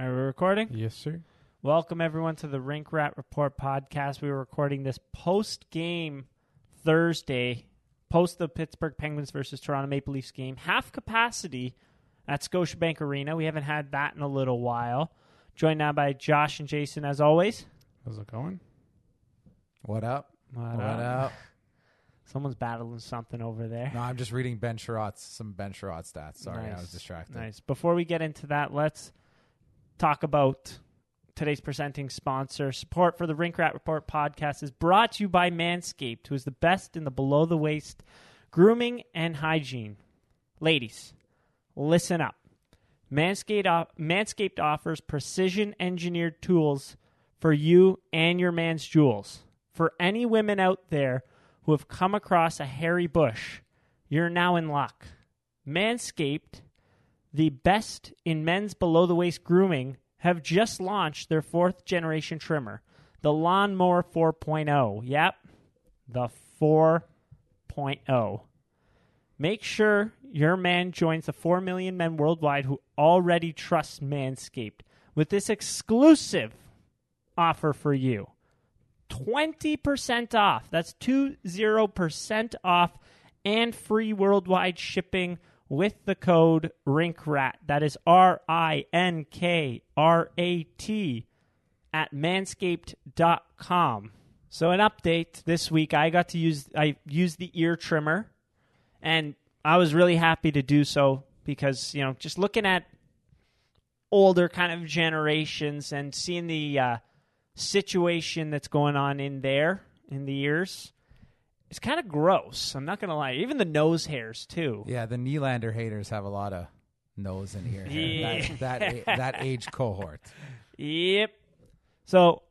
Are we recording? Yes, sir. Welcome everyone to the Rink Rat Report podcast. We were recording this post game Thursday, post the Pittsburgh Penguins versus Toronto Maple Leafs game. Half capacity at Scotiabank Arena. We haven't had that in a little while. Joined now by Josh and Jason as always. How's it going? What up? What, up? Someone's battling something over there. No, I'm just reading Ben Sherratt's some Ben Sherratt stats. Sorry, I was distracted. Nice. Before we get into that, let's talk about today's presenting sponsor. Support for the Rink Rat Report podcast is brought to you by Manscaped, who is the best in the below the waist grooming and hygiene. Ladies, listen up. Manscaped, off- Manscaped offers precision engineered tools for you and your man's jewels. For any women out there who have come across a hairy bush, you're now in luck. Manscaped the best in men's below the waist grooming, have just launched their fourth generation trimmer, the Lawnmower 4.0. Yep, the 4.0. Make sure your man joins the 4 million men worldwide who already trust Manscaped with this exclusive offer for you 20% off. That's 20% off and free worldwide shipping with the code RINKRAT. That is R I N K R A T at manscaped.com. So an update this week I got to use I used the ear trimmer and I was really happy to do so because, you know, just looking at older kind of generations and seeing the uh, situation that's going on in there in the ears it's kind of gross. I'm not gonna lie. Even the nose hairs too. Yeah, the Nylander haters have a lot of nose and ear hair. Yeah. That, that, that age cohort. Yep. So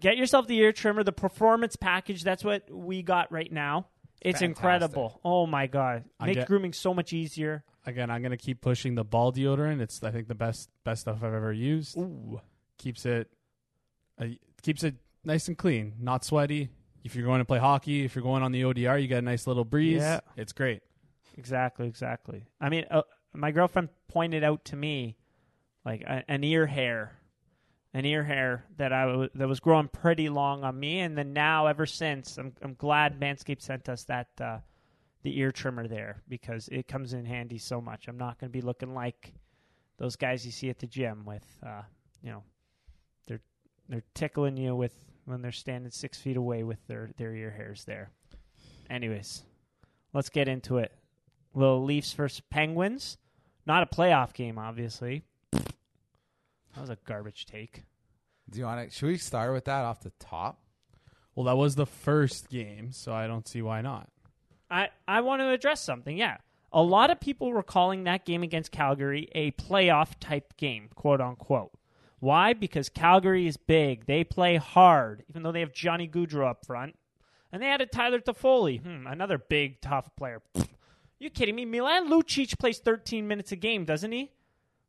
get yourself the ear trimmer, the performance package. That's what we got right now. It's Fantastic. incredible. Oh my god, makes get- grooming so much easier. Again, I'm gonna keep pushing the ball deodorant. It's I think the best best stuff I've ever used. Ooh. Keeps it uh, keeps it nice and clean, not sweaty. If you're going to play hockey, if you're going on the ODR, you get a nice little breeze. Yeah. It's great. Exactly, exactly. I mean, uh, my girlfriend pointed out to me like a, an ear hair, an ear hair that I w- that was growing pretty long on me, and then now ever since, I'm I'm glad Manscaped sent us that uh, the ear trimmer there because it comes in handy so much. I'm not going to be looking like those guys you see at the gym with, uh, you know, they're they're tickling you with when they're standing six feet away with their their ear hairs there. Anyways, let's get into it. Little Leafs versus Penguins. Not a playoff game, obviously. That was a garbage take. Do you want to? Should we start with that off the top? Well, that was the first game, so I don't see why not. I, I want to address something, yeah. A lot of people were calling that game against Calgary a playoff type game, quote unquote. Why? Because Calgary is big. They play hard, even though they have Johnny Gaudreau up front. And they added Tyler Toffoli, hmm, another big, tough player. You kidding me? Milan Lucic plays 13 minutes a game, doesn't he?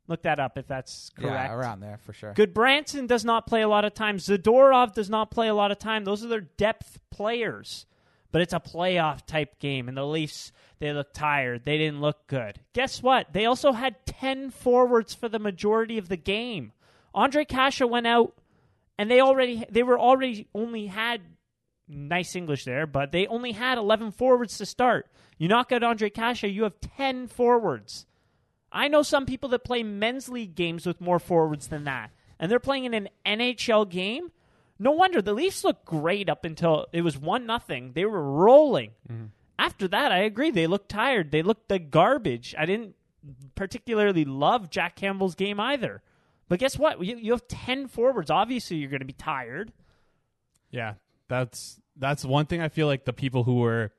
Look that up if that's correct. Yeah, around there for sure. Good Branson does not play a lot of time. Zadorov does not play a lot of time. Those are their depth players. But it's a playoff type game, and the Leafs, they look tired. They didn't look good. Guess what? They also had 10 forwards for the majority of the game. Ondrej Kase went out, and they already they were already only had nice English there, but they only had 11 forwards to start. You knock out Ondrej Kase, you have 10 forwards. I know some people that play men's league games with more forwards than that, and they're playing in an NHL game. No wonder the Leafs looked great up until it was one nothing. They were rolling. Mm-hmm. After that, I agree. They looked tired. They looked like garbage. I didn't particularly love Jack Campbell's game either. But guess what? You, you have ten forwards. Obviously, you're going to be tired. Yeah, that's that's one thing I feel like the people who were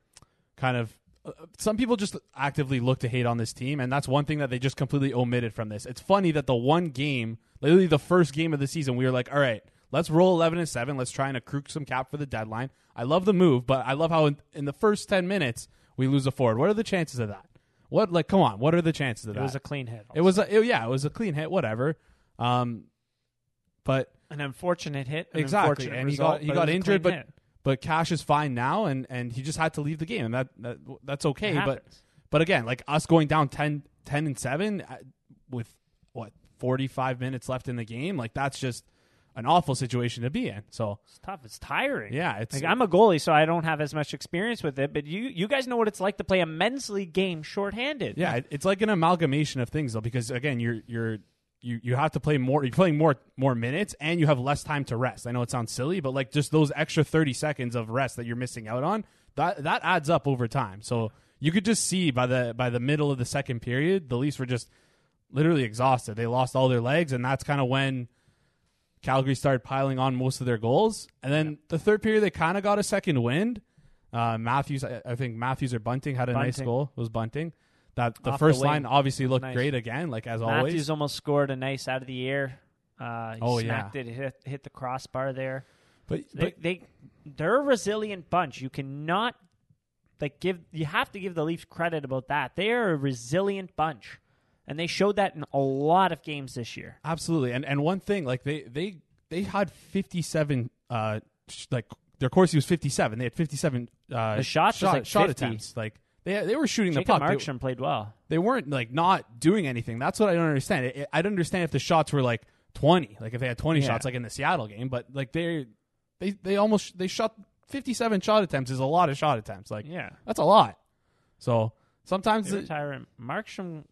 kind of uh, some people just actively look to hate on this team, and that's one thing that they just completely omitted from this. It's funny that the one game, literally the first game of the season, we were like, all right, let's roll eleven and seven, let's try and accrue some cap for the deadline. I love the move, but I love how in, in the first ten minutes we lose a forward. What are the chances of that? What like, come on, what are the chances of It that? It was a clean hit. it was a, it- yeah, it was a clean hit, whatever. Um, but an unfortunate hit. An exactly, unfortunate and he got he got injured, but hit. but Cash is fine now, and and he just had to leave the game, and that, that that's okay. But but again, like us going down 10, 10 and seven uh, with what 45 minutes left in the game. Like that's just an awful situation to be in. So It's tough. It's tiring. yeah, it's Like I'm a goalie, so I don't have as much experience with it. But you, you guys know what it's like to play a men's league game shorthanded. yeah, it's like an amalgamation of things though, because again, you're you're you you have to play more. You're playing more more minutes, and you have less time to rest. I know it sounds silly, but like just those extra 30 seconds of rest that you're missing out on that that adds up over time. So you could just see by the by the middle of the second period, the Leafs were just literally exhausted. They lost all their legs, and that's kind of when Calgary started piling on most of their goals. And then the third period, they kind of got a second wind. Uh, Matthews, I, I think Matthews or Bunting had a nice goal. It was Bunting. That the Off the first wing. line obviously looked Nice. great again, like as Matthews always. almost scored a nice out of the air. Uh, he Oh, yeah. smacked it, hit, hit the crossbar there. But, They, but they they're a resilient bunch. You cannot like give you have to give the Leafs credit about that. They are a resilient bunch, and they showed that in a lot of games this year. absolutely, and and one thing, like they they they had fifty seven, uh, sh- like their Corsi was fifty seven. They had fifty seven uh, The shots was shot, like shot 50. attempts. Like they they were shooting Jacob the puck. They- Markstrom played well. they weren't like not doing anything. That's what I don't understand. It, it- I don't understand if the shots were like twenty, like if they had twenty Yeah. shots, like in the Seattle game. But like they they they almost they shot fifty seven shot attempts is a lot of shot attempts. Like Yeah, that's a lot. So sometimes they it- were. Markstrom,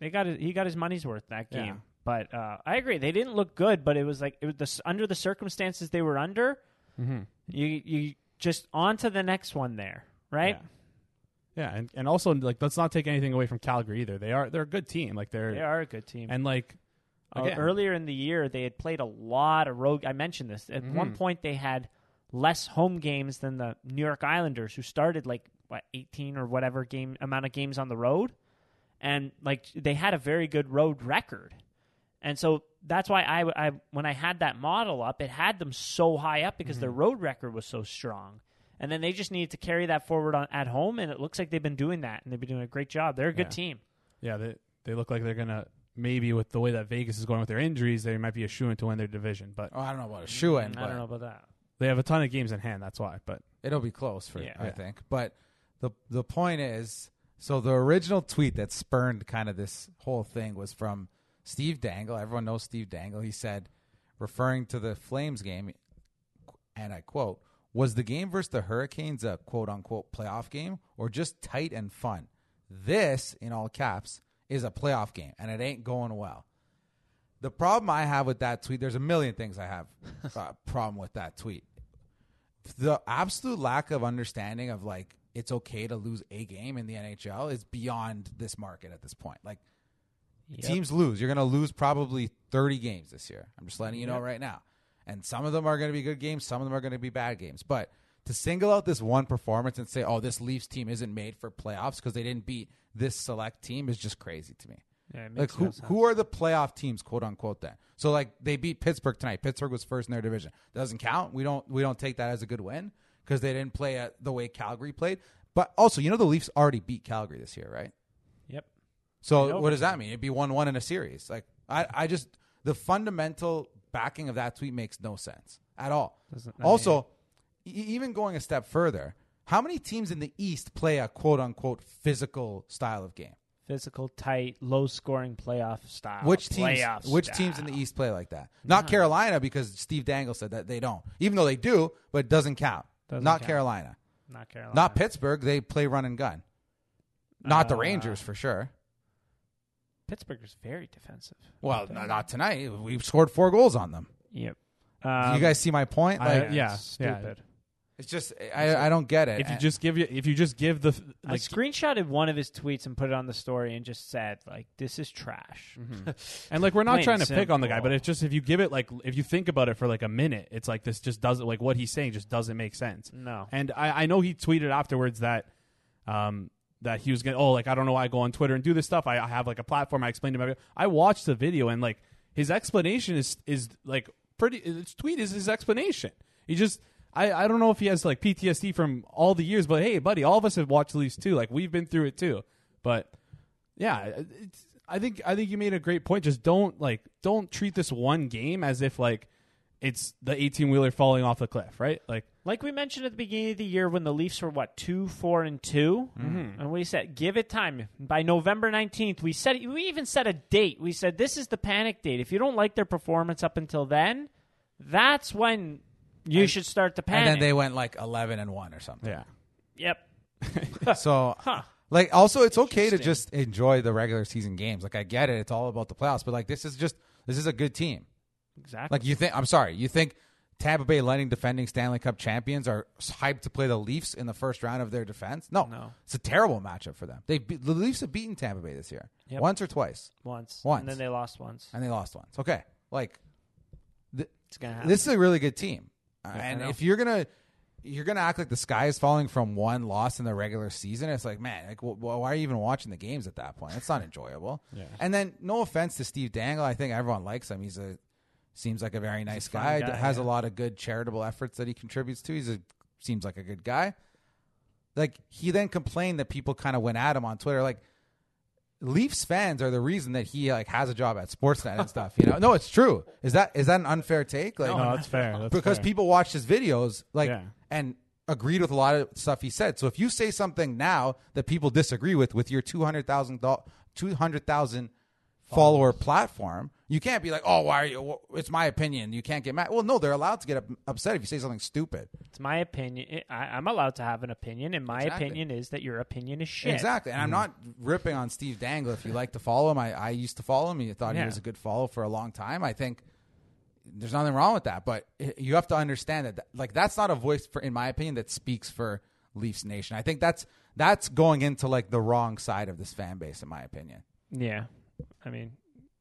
they got it, he got his money's worth that Yeah. game. But uh, I agree, they didn't look good. But it was like it was the, under the circumstances they were under. Mm-hmm. You you just on to the next one there, right? yeah, and and also like let's not take anything away from Calgary either. They are they're a good team. Like they're They are a good team. and like Uh, again, earlier in the year, they had played a lot of road. I mentioned this. At one Mhm. point, they had less home games than the New York Islanders, who started like what eighteen or whatever game amount of games on the road, and like they had a very good road record. And so that's why I, I when I had that model up, it had them so high up because their road record was so strong. And then they just needed to carry that forward on, at home, and it looks like they've been doing that, and they've been doing a great job. They're a good Yeah. team. yeah they they look like they're gonna maybe with the way that Vegas is going with their injuries, they might be a shoe in to win their division. But Oh, I don't know about a shoe in, mm, I don't know about that. they have a ton of games in hand. That's why. But it'll be close for Yeah. I Yeah. think. But the the point is, so the original tweet that spurned kind of this whole thing was from Steve Dangle. Everyone knows Steve Dangle. He said, referring to the Flames game, and I quote, "Was the game versus the Hurricanes a quote unquote playoff game or just tight and fun? This, in all caps, is a playoff game, and it ain't going well." The problem I have with that tweet, there's a million things I have uh, problem with that tweet the absolute lack of understanding of like it's okay to lose a game in the NHL is beyond this market at this point. Like Yep. teams lose, you're going to lose probably 30 games this year. I'm just letting you know right now. And some of them are going to be good games, some of them are going to be bad games. But to single out this one performance and say, "Oh, this Leafs team isn't made for playoffs because they didn't beat this select team" is just crazy to me. Yeah, Like who no who are the playoff teams, quote unquote? Then so like they beat Pittsburgh tonight. Pittsburgh was first in their division. Doesn't count. We don't we don't take that as a good win because they didn't play at the way Calgary played. But also, you know, the Leafs already beat Calgary this year, right? Yep. So what does that mean? It'd be one one in a series. Like I I just the fundamental backing of that tweet makes no sense at all. Also, e- even going a step further, how many teams in the East play a quote unquote physical style of game? Physical, tight, low scoring playoff style. Which teams? Playoff Which style. teams in the East play like that? Not Carolina because Steve Dangle said that they don't, even though they do, but it doesn't count. Doesn't Not count. Carolina, Not Carolina. not Pittsburgh. They play run and gun. Not the Uh, Rangers for sure. Pittsburgh is very defensive. Well, not, not tonight. We've scored four goals on them. Yep. Um, you guys see my point? I- Like, yeah, it's yeah. stupid. it's just I, I don't get it. if you And- just give you if you just give the I like screenshotted one of his tweets and put it on the story and just said, like, this is trash. And like we're not Plain trying to pick on the guy, simple. but it's just if you give it like if you think about it for like a minute, it's like this just doesn't like what he's saying just doesn't make sense. No. And I, I know he tweeted afterwards that um that he was gonna oh like I don't know why I go on Twitter and do this stuff. I, I have like a platform. I explained to him. I watched the video and like his explanation is is like pretty. His tweet is his explanation. He just I, I don't know if he has like PTSD from all the years, but hey, buddy, all of us have watched the Leafs too. Like we've been through it too. But yeah, I think I think you made a great point. Just don't like don't treat this one game as if like it's the 18 wheeler falling off the cliff, right? Like Like we mentioned at the beginning of the year when the Leafs were what two, four, and 2 Mhm. and we said give it time. By November nineteenth, we said we even set a date. We said this is the panic date. If you don't like their performance up until then, that's when you And- should start to panic. and then they went like eleven and one or something. yeah. yep. So Huh. Like, also, it's okay to just enjoy the regular season games. Like, I get it; it's all about the playoffs. But like, this is just this is a good team. Exactly. Like, you think? I'm sorry, you think Tampa Bay Lightning, defending Stanley Cup champions, are hyped to play the Leafs in the first round of their defense? No, No. it's a terrible matchup for them. They be- the Leafs have beaten Tampa Bay this year Yep. once or twice, once. Once. And then they lost once. and they lost once. Okay, like It's gonna happen. this is a really good team, Uh, I and if you're gonna you're gonna act like the sky is falling from one loss in the regular season, it's like, man, like, wh- wh- why are you even watching the games at that point? It's not enjoyable. Yeah. And then, no offense to Steve Dangle, I think everyone likes him. He's a seems like a very nice fun guy. guy, Has a lot of good charitable efforts that he contributes to. He's a seems like a good guy. Like he then complained that people kind of went at him on Twitter, like. Leafs fans are the reason that he like has a job at Sportsnet and stuff. You know, no, it's true. Is that is that an unfair take? Like, No, that's fair. That's because fair. people watched his videos like Yeah. and agreed with a lot of stuff he said. So if you say something now that people disagree with with your 200,000 200,000 follower platform, you can't be like, "Oh, why are you it's my opinion. You can't get mad." Well, no, they're allowed to get up, upset if you say something stupid. It's my opinion. Eh, I, I'm allowed to have an opinion, and my Exactly. opinion is that your opinion is shit. Exactly. And I'm mm. not ripping on Steve Dangle if you like to follow him. I, I used to follow him. I thought he was a good follow for a long time. I think there's nothing wrong with that, but you have to understand that like that's not a voice for in my opinion that speaks for Leafs Nation. I think that's that's going into like the wrong side of this fan base in my opinion. Yeah, I mean,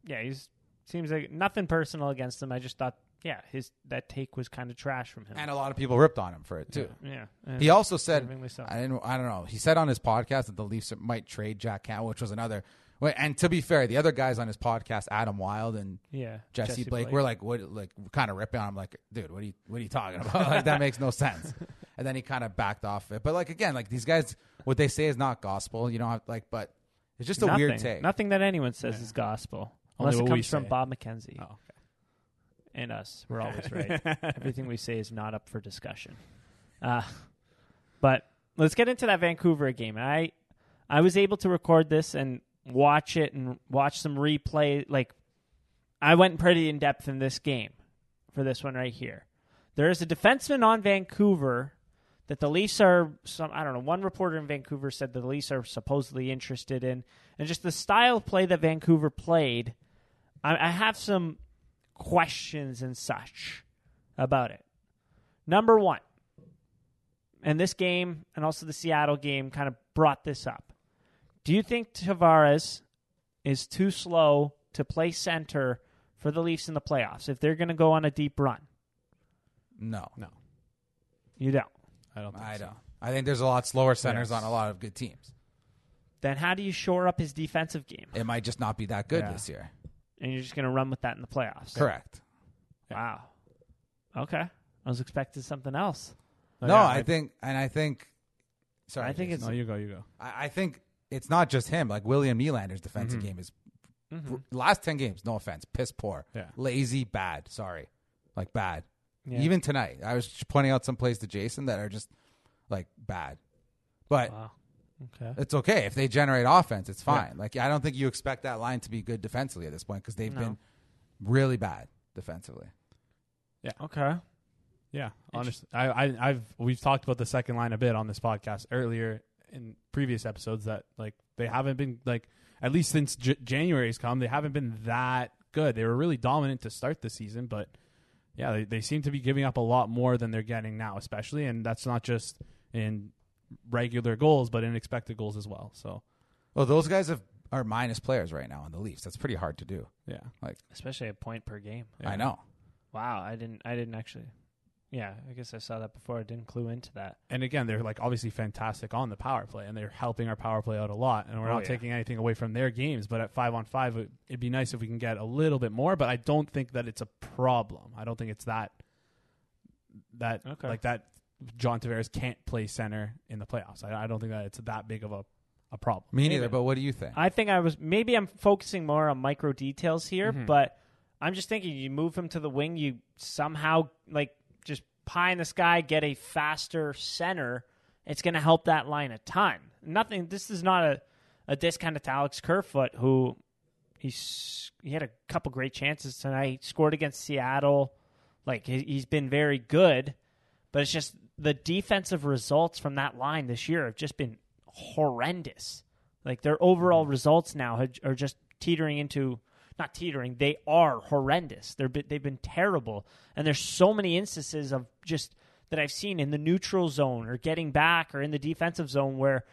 yeah, he's seems like nothing personal against him. I just thought, yeah, his that take was kind of trash from him. And a lot of people ripped on him for it too. yeah, and He also said, so. I didn't, I don't know. He said on his podcast that the Leafs might trade Jack Campbell, which was another. And to be fair, the other guys on his podcast, Adam Wylde and yeah, Jesse, Blake, we're like, what, like, kind of ripping on him, like, dude, what are you, what are you talking about? like, that makes no sense. And then he kind of backed off it. But like, again, like these guys, what they say is not gospel. You don't have like, but it's just a nothing, weird take. Nothing that anyone says Yeah. is gospel, unless it comes from say. Bob McKenzie Oh, and us. We're always right. Everything we say is not up for discussion. Uh, but let's get into that Vancouver game. I I was able to record this and watch it and watch some replay. Like I went pretty in depth in this game for this one right here. There is a defenseman on Vancouver that the Leafs are some I don't know. One reporter in Vancouver said the Leafs are supposedly interested in, and just the style of play that Vancouver played. I, I have some questions and such about it. Number one, and this game and also the Seattle game kind of brought this up. Do you think Tavares is too slow to play center for the Leafs in the playoffs if they're going to go on a deep run? no, no, You don't. I don't. Think I so. don't. I think there's a lot slower centers Yes. on a lot of good teams. Then how do you shore up his defensive game? It might just not be that good Yeah. this year. And you're just going to run with that in the playoffs? Correct. Wow. Okay. I was expecting something else. No, yeah, I, think, and I think. Sorry, I think Jason. No, you go. You go. I, I think it's not just him. Like William Nylander's defensive Mhm. game is Mhm. last ten games. No offense, piss poor, Yeah. lazy, bad. Sorry, like bad. Yeah. Even tonight, I was just pointing out some plays to Jason that are just like bad. But Wow. Okay. it's okay if they generate offense. It's fine. Like I don't think you expect that line to be good defensively at this point because they've No. been really bad defensively. Yeah. Okay. Yeah, honestly, I, I, I've we've talked about the second line a bit on this podcast earlier in previous episodes that like they haven't been like at least since J- January's come they haven't been that good. They were really dominant to start the season, but yeah, they, they seem to be giving up a lot more than they're getting now, especially, and that's not just in regular goals, but in expected goals as well. So Well, those guys have are minus players right now on the Leafs. That's pretty hard to do. yeah, like Especially a point per game. yeah. I know. Wow. I didn't. I didn't actually. Yeah. I guess I saw that before. I didn't clue into that. And again, they're like obviously fantastic on the power play, and they're helping our power play out a lot. And we're Oh, not yeah. taking anything away from their games, but at five on five, it, it'd be nice if we can get a little bit more. But I don't think that it's a problem. I don't think it's that that Okay. like that. John Tavares can't play center in the playoffs. I, I don't think that it's that big of a, a problem. Me neither. But what do you think? I think I was maybe I'm focusing more on micro details here, Mhm. but I'm just thinking you move him to the wing, you somehow like just pie in the sky, get a faster center. It's going to help that line a ton. Nothing. This is not a a discount to Alex Kerfoot, who he's he had a couple great chances tonight. Scored against Seattle. Like he's been very good, but it's just the defensive results from that line this year have just been horrendous. Like their overall mm-hmm. results now are just teetering into not teetering. They are horrendous. They're they've been terrible, and there's so many instances of just that I've seen in the neutral zone or getting back or in the defensive zone where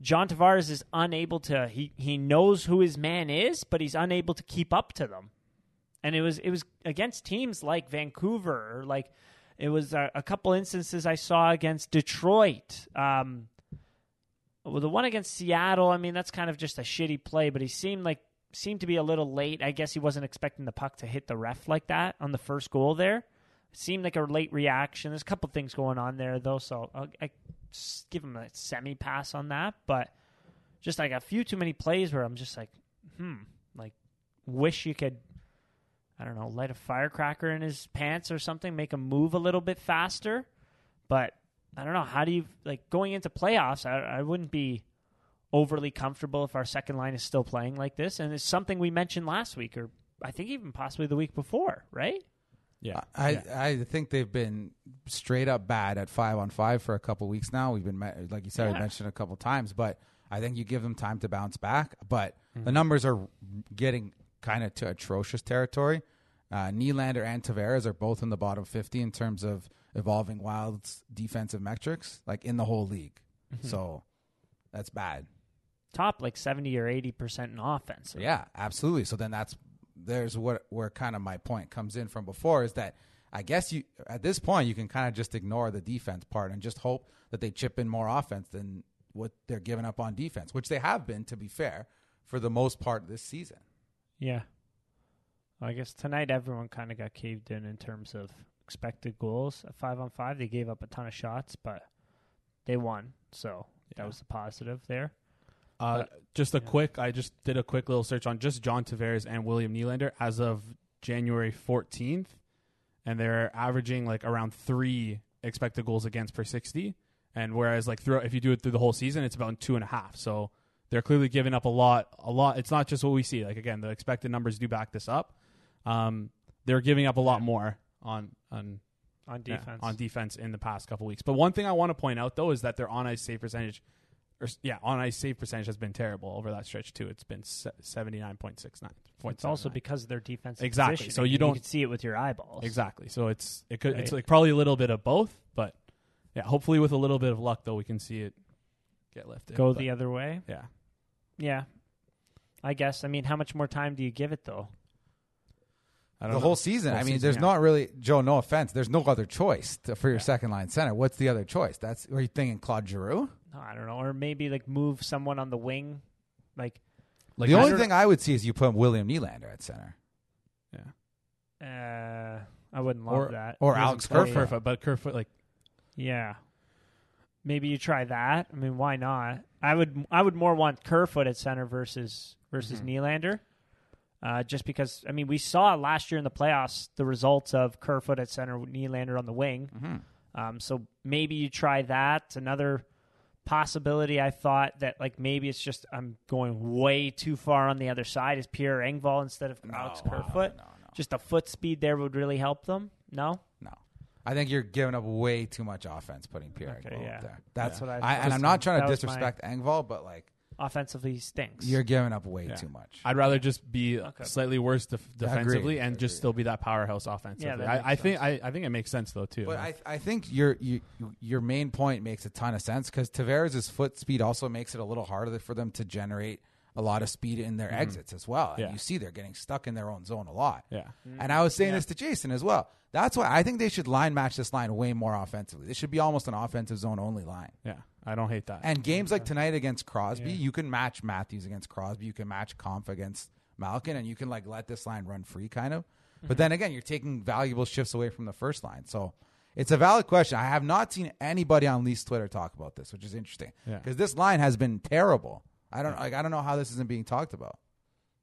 John Tavares is unable to. He he knows who his man is, but he's unable to keep up to them. And it was it was against teams like Vancouver or like it was a, a couple instances I saw against Detroit. Um, well, the one against Seattle, I mean, that's kind of just a shitty play, but he seemed like seemed to be a little late. I guess he wasn't expecting the puck to hit the ref like that on the first goal there. It seemed like a late reaction. There's a couple things going on there though, so I'll, I give him a semi pass on that. But just like a few too many plays where I'm just like, hmm, like wish you could. I don't know, light a firecracker in his pants or something, make him move a little bit faster. But I don't know. How do you like going into playoffs? I, I wouldn't be overly comfortable if our second line is still playing like this. And it's something we mentioned last week, or I think even possibly the week before, right? Yeah. I, Yeah. I think they've been straight up bad at five on five for a couple weeks now. We've been like you said, we Yeah. mentioned a couple times, but I think you give them time to bounce back. But Mm-hmm. the numbers are getting kind of to atrocious territory. Uh, Nylander and Tavares are both in the bottom fifty in terms of evolving Wild's defensive metrics, like in the whole league. Mm-hmm. So that's bad. Top like 70 or 80% in offense. Yeah, absolutely. So then that's there's what where kind of my point comes in from before is that I guess you at this point you can kind of just ignore the defense part and just hope that they chip in more offense than what they're giving up on defense, which they have been to be fair for the most part this season. Yeah. I guess tonight everyone kind of got caved in in terms of expected goals at five on five. They gave up a ton of shots, but they won, so Yeah. that was the positive there. Uh, just a quick, I just did a quick little search on just John Tavares and William Nylander as of January 14th, and they're averaging like around three expected goals against per 60. And whereas like throughout, if you do it through the whole season, it's about two and a half. So they're clearly giving up a lot, a lot. It's not just what we see. Like again, the expected numbers do back this up. Um, they're giving up a lot more on on On yeah, defense. on defense in the past couple weeks. But one thing I want to point out though is that their on ice save percentage, or yeah, on ice save percentage has been terrible over that stretch too. It's been seventy nine point six nine. it's also because of their defensive Exactly. positioning, So you don't- can see it with your eyeballs. exactly. So it's it could it's like probably a little bit of both, but yeah, hopefully with a little bit of luck though we can see it get lifted. Go But, the other way. yeah. Yeah. I guess. I mean, how much more time do you give it though? I The don't whole know. season. Whole I mean, season, there's yeah. not really Joe. No offense. There's no other choice to, for your Yeah. second line center. What's the other choice? That's are you thinking Claude Giroux? No, I don't know, or maybe like move someone on the wing, like Like the I only thing I would see is you put William Nylander at center yeah. uh, I wouldn't love Or- that. or He Alex play Kerfoot. Kerfoot, but Kerfoot like Yeah. Maybe you try that. I mean, why not? I would I would more want Kerfoot at center versus versus Mhm. Nylander. Uh, just because I mean we saw last year in the playoffs the results of Kerfoot at center, Nylander on the wing. Mm-hmm. Um, so maybe you try that. Another possibility I thought that like maybe it's just I'm going way too far on the other side is Pierre Engvall instead of Alex Kerfoot. No, no, Just a foot speed there would really help them. No, no. I think you're giving up way too much offense putting Pierre Okay, Engvall yeah. up there. That's what I- I and I'm not trying to that was my- disrespect Engvall, but like offensively stinks. you're giving up way Yeah. too much. I'd rather just be Okay. slightly worse def- defensively Agreed. and just Agreed. still be that powerhouse offensively. Yeah, that I, I think. I, I think it makes sense though too. But I, I think your you, your main point makes a ton of sense because Tavares' foot speed also makes it a little harder for them to generate a lot of speed in their exits as well. And Mm-hmm. Yeah. you see they're getting stuck in their own zone a lot. yeah, And I was saying Yeah. this to Jason as well. That's why I think they should line match this line way more offensively. This should be almost an offensive zone only line. yeah, I don't hate that. And games like tonight against Crosby, Yeah. you can match Matthews against Crosby. You can match Kampf against Malkin, and you can like let this line run free, kind of. But then again, you're taking valuable shifts away from the first line. So it's a valid question. I have not seen anybody on Lee's Twitter talk about this, which is interesting Yeah. because this line has been terrible. I don't like. I don't know how this isn't being talked about.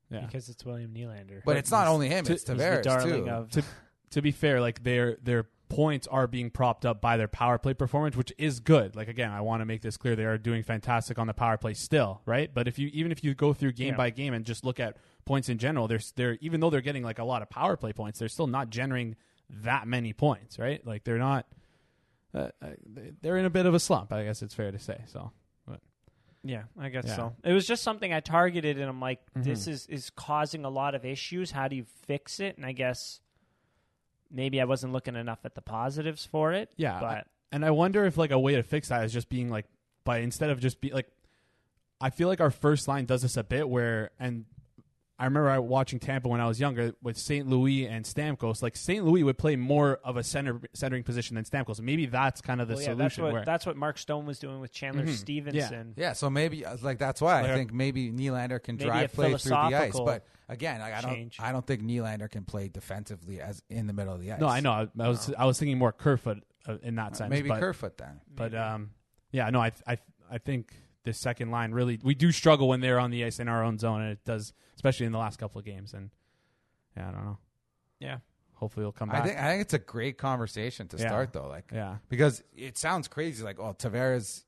Yeah. because it's William Nylander. But it's not only him; to- it's he's the Tavares darling too. of to to be fair, like their their points are being propped up by their power play performance, which is good. Like again, I want to make this clear: they are doing fantastic on the power play still, right? But if you even if you go through game Yeah. by game and just look at points in general, they're they're even though they're getting like a lot of power play points, they're still not generating that many points, right? Like they're not. Uh, uh, they're in a bit of a slump, I guess it's fair to say. So, Yeah, I guess Yeah. so. It was just something I targeted, and I'm like, this Mhm. is is causing a lot of issues. How do you fix it? And I guess maybe I wasn't looking enough at the positives for it. Yeah, but And I wonder if like a way to fix that is just being like by instead of just be like I feel like our first line does this a bit where and I remember I watching Tampa when I was younger with St. Louis and Stamkos. Like St. Louis would play more of a center centering position than Stamkos. Maybe that's kind of the well, yeah, solution. that's what where that's what Mark Stone was doing with Chandler Mhm. Stephenson. Yeah, so maybe uh, like that's why Like I a- think maybe Nylander can Maybe drive play through the ice. But again, like, I don't change. I don't think Nylander can play defensively as in the middle of the ice. no, I know. I, I was I was thinking more Kerfoot uh, in that Uh, sense. maybe but, Kerfoot then. But um, yeah, no, I I I think this second line really we do struggle when they're on the ice in our own zone, and it does, especially in the last couple of games. And yeah, I don't know. yeah. Hopefully, it'll come I back. think I think it's a great conversation to Yeah. start though. Like yeah, because it sounds crazy like oh Tavares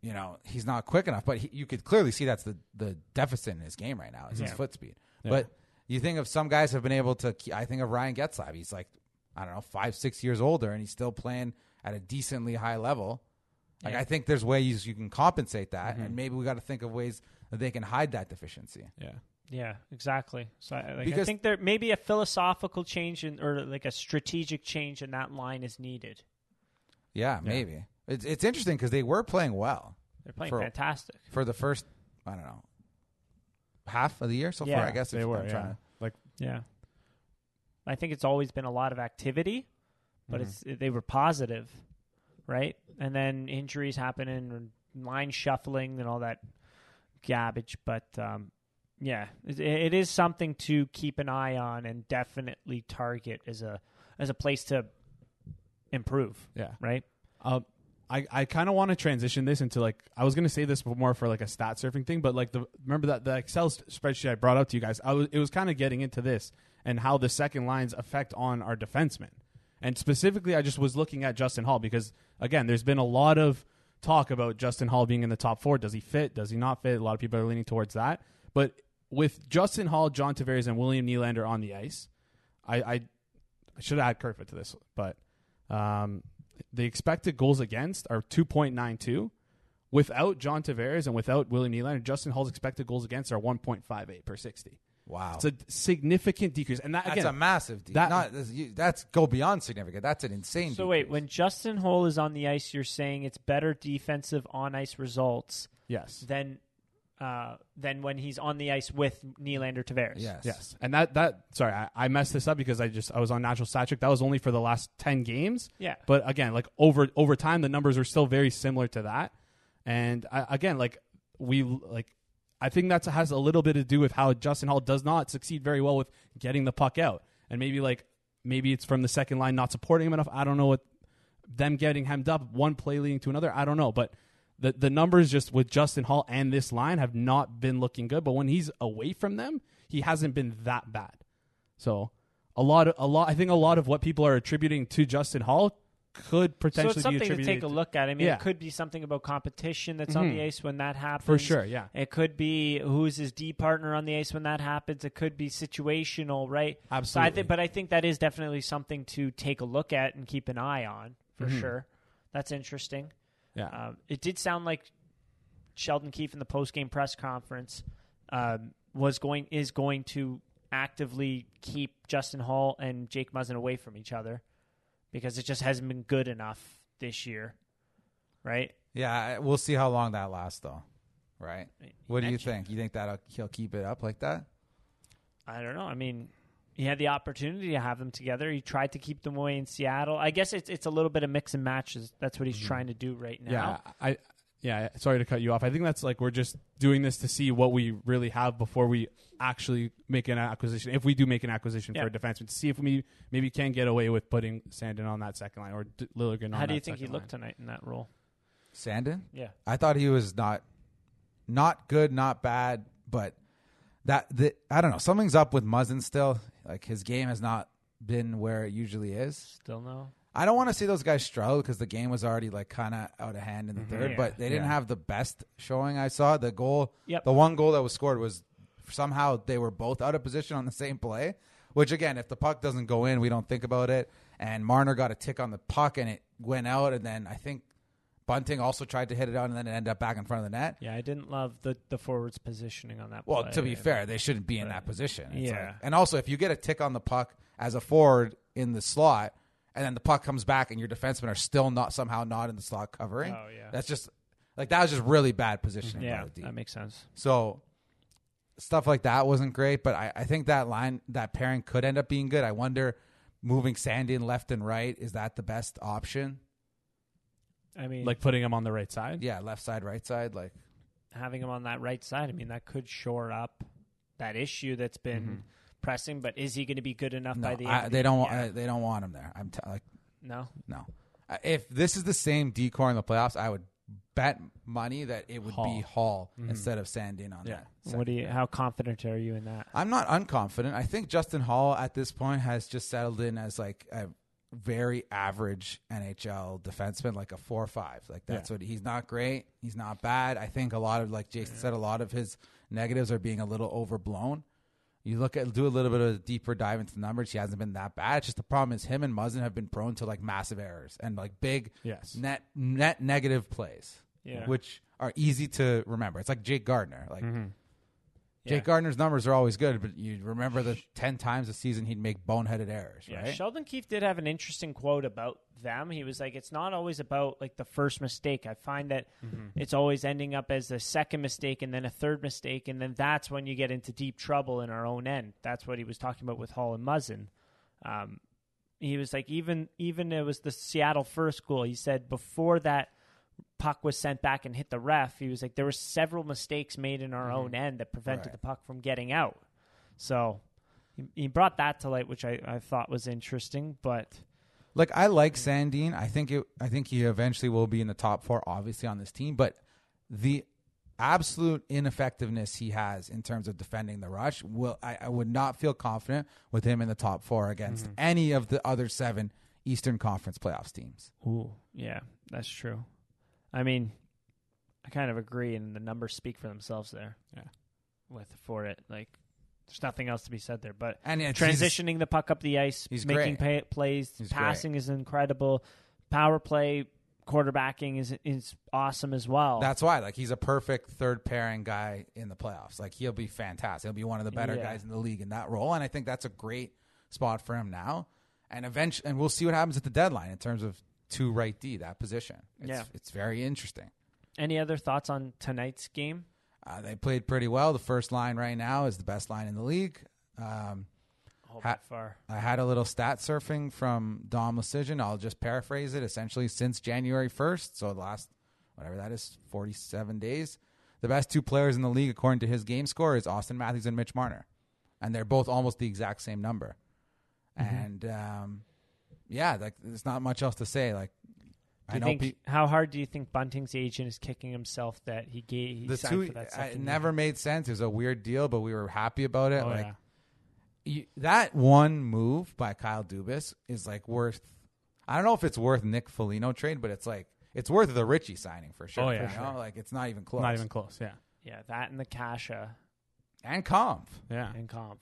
you know he's not quick enough but he, you could clearly see that's the the deficit in his game right now is his foot speed Yeah. but you think of some guys have been able to i think of ryan getzlaf he's like i don't know five six years older and he's still playing at a decently high level like Yeah. i think there's ways you can compensate that Mhm. and maybe we got to think of ways that they can hide that deficiency yeah. Yeah, exactly. So I, like, I think there maybe a philosophical change in, or like a strategic change in that line is needed. yeah, maybe it's, it's interesting because they were playing well They're playing For- fantastic. for the first i don't know half of the year so Yeah, far i guess they were. I'm Yeah. trying to- Like Yeah, I think it's always been a lot of activity, but Mhm. it's they were positive, right? And then injuries happening, and line shuffling, and all that garbage. But um, yeah, it, it is something to keep an eye on and definitely target as a as a place to improve, yeah. right? Um, I, I kind of want to transition this into like I was gonna say this more for like a stat surfing thing, but like the remember that the Excel spreadsheet I brought up to you guys, I was it was kind of getting into this and how the second lines affect on our defensemen, and specifically I just was looking at Justin Holl because again, there's been a lot of talk about Justin Holl being in the top four. Does he fit? Does he not fit? A lot of people are leaning towards that, but with Justin Holl, John Tavares, and William Nylander on the ice, I I, I should add Kerfoot to this, but um, the expected goals against are 2.92. Without John Tavares and without William Nylander, Justin Holl's expected goals against are 1.58 per 60. Wow It's a significant decrease, and that That's a massive deal. that- Not, that's, you, that's go beyond significant. That's an insane. So wait, when Justin Holl is on the ice, you're saying it's better defensive on ice results yes, than uh, than when he's on the ice with Nylander Tavares. yes, yes, and that that sorry, I, I messed this up because I just I was on natural stat trick. That was only for the last 10 games, Yeah. but again, like over over time, the numbers are still very similar to that. And I, again, like we like, I think that has a little bit to do with how Justin Holl does not succeed very well with getting the puck out, and maybe like maybe it's from the second line not supporting him enough. I don't know what them getting hemmed up, one play leading to another. I don't know, but the the numbers just with Justin Holl and this line have not been looking good. But when he's away from them, he hasn't been that bad. So a lot of a lot. I think a lot of what people are attributing to Justin Holl could So potentially it's be something to take a look at. I mean, Yeah. it could be something about competition that's on Mhm. the ice when that happens. for sure. Yeah, It could be who's his D partner on the ice when that happens. It could be situational, right? So I absolutely. think, but I think that is definitely something to take a look at and keep an eye on for Mhm. sure. That's interesting. yeah, Um, it did sound like Sheldon Keefe in the post game press conference um, was going is going to actively keep Justin Holl and Jake Muzzin away from each other because it just hasn't been good enough this year, right? Yeah, we'll see how long that lasts, though. Right? What do you think? You think that he'll keep it up like that? I don't know. I mean, he had the opportunity to have them together. He tried to keep them away in Seattle. I guess it's it's a little bit of mix and matches. That's what he's Mhm. trying to do right now. yeah. I yeah. Sorry to cut you off. I think that's like we're just doing this to see what we really have before we actually make an acquisition. If we do make an acquisition Yeah. for a defenseman, to see if we maybe can get away with putting Sandin on that second line or D- Liljegren on How do you think he second looked tonight in that role? Sandin? Yeah. I thought he was not not good, not bad, but that the I don't know something's up with Muzzin still. Like his game has not been where it usually is. Still no. I don't want to see those guys struggle because the game was already like kind of out of hand in the mm-hmm. third. Yeah. But they didn't Yeah. have the best showing. I saw the goal. Yep. The one goal that was scored was somehow they were both out of position on the same play. Which again, if the puck doesn't go in, we don't think about it. And Marner got a tick on the puck and it went out. And then I think Bunting also tried to hit it out and then it ended up back in front of the net. Yeah, I didn't love the the forwards positioning on that. Well, play. to be fair, they shouldn't be in Right. that position. It's Yeah. like- and also, if you get a tick on the puck as a forward in the slot, and then the puck comes back and your defensemen are still not somehow not in the slot covering, Oh, yeah. that's just like that was just really bad positioning. yeah, by the D. that makes sense. so stuff like that wasn't great, but I, I think that line that pairing could end up being good. I wonder moving Sandy in left and right is that the best option? I mean, Like putting him on the right side. Yeah, left side, right side, like. having him on that right side. I mean, that could shore up that issue that's been mm-hmm. Pressing. But is he going to be good enough No, by the end? I, of the they don't. year? want they don't want him there. I'm t- like no. No. Uh, If this is the same decor in the playoffs, I would bet money that it would be Holl. Holl Mm-hmm. instead of Sandin on Yeah. that. What do you? How confident are you in that? I'm not unconfident. I think Justin Holl at this point has just settled in as like a very average NHL defenseman, like a four or five. Like that's Yeah. what he's not great. He's not bad. I think a lot of like Jason said, a lot of his negatives are being a little overblown. You look at do a little bit of a deeper dive into the numbers. He hasn't been that bad. It's just the problem is him and Muzzin have been prone to like massive errors and like big Yes. net net negative plays, Yeah. which are easy to remember. It's like Jake Gardiner. Like mm-hmm. Yeah. Jake Gardiner's numbers are always good, but you remember the ten times a season he'd make boneheaded errors, Yeah, right? Sheldon Keefe did have an interesting quote about them. He was like, "It's not always about like the first mistake. I find that it's always ending up as the second mistake and then a third mistake, and then that's when you get into deep trouble in our own end." That's what he was talking about with Holl and Muzzin. Um, he was like, even even it was the Seattle first goal. He said before that puck was sent back and hit the ref, he was like, there were several mistakes made in our own end that prevented Right. the puck from getting out. So he, he brought that to light, which I, I thought was interesting. But Like I like Sandin. I think it. I think he eventually will be in the top four, obviously on this team. But the absolute ineffectiveness he has in terms of defending the rush will. I, I would not feel confident with him in the top four against Mm-hmm. any of the other seven Eastern Conference playoffs teams. Ooh, yeah, that's true. I mean, I kind of agree, and the numbers speak for themselves there. Yeah. with for it, like there's nothing else to be said there. But And he's- transitioning the puck up the ice, He's making pay, plays, He's passing is incredible. Power play, quarterbacking is is awesome as well. That's why, like, he's a perfect third pairing guy in the playoffs. Like, he'll be fantastic. He'll be one of the better Yeah. guys in the league in that role, and I think that's a great spot for him now. And eventually, and we'll see what happens at the deadline in terms of two right D that position. It's, Yeah. it's very interesting. Any other thoughts on tonight's game? Uh, they played pretty well. The first line right now is the best line in the league. Um, Ha- far. I had a little stat surfing from Dom Luszczyszyn. I'll just paraphrase it. Essentially, since January 1st, so the last, whatever that is, 47 days, the best two players in the league, according to his game score, is Auston Matthews and Mitch Marner. And they're both almost the exact same number. And, um, yeah, like, there's not much else to say. Like, Do I you know think, pe- how hard do you think Bunting's agent is kicking himself that he gave he the signed two, for that I, it never year? made sense. It was a weird deal, but we were happy about it. Oh, like, yeah. you, that one move by Kyle Dubas is like worth. I don't know if it's worth Nick Foligno trade, but it's like it's worth the Ritchie signing for sure. Oh, yeah. you know? like it's not even close. Not even close. Yeah. Yeah, that and the Kase and Kampf. Yeah. and Kampf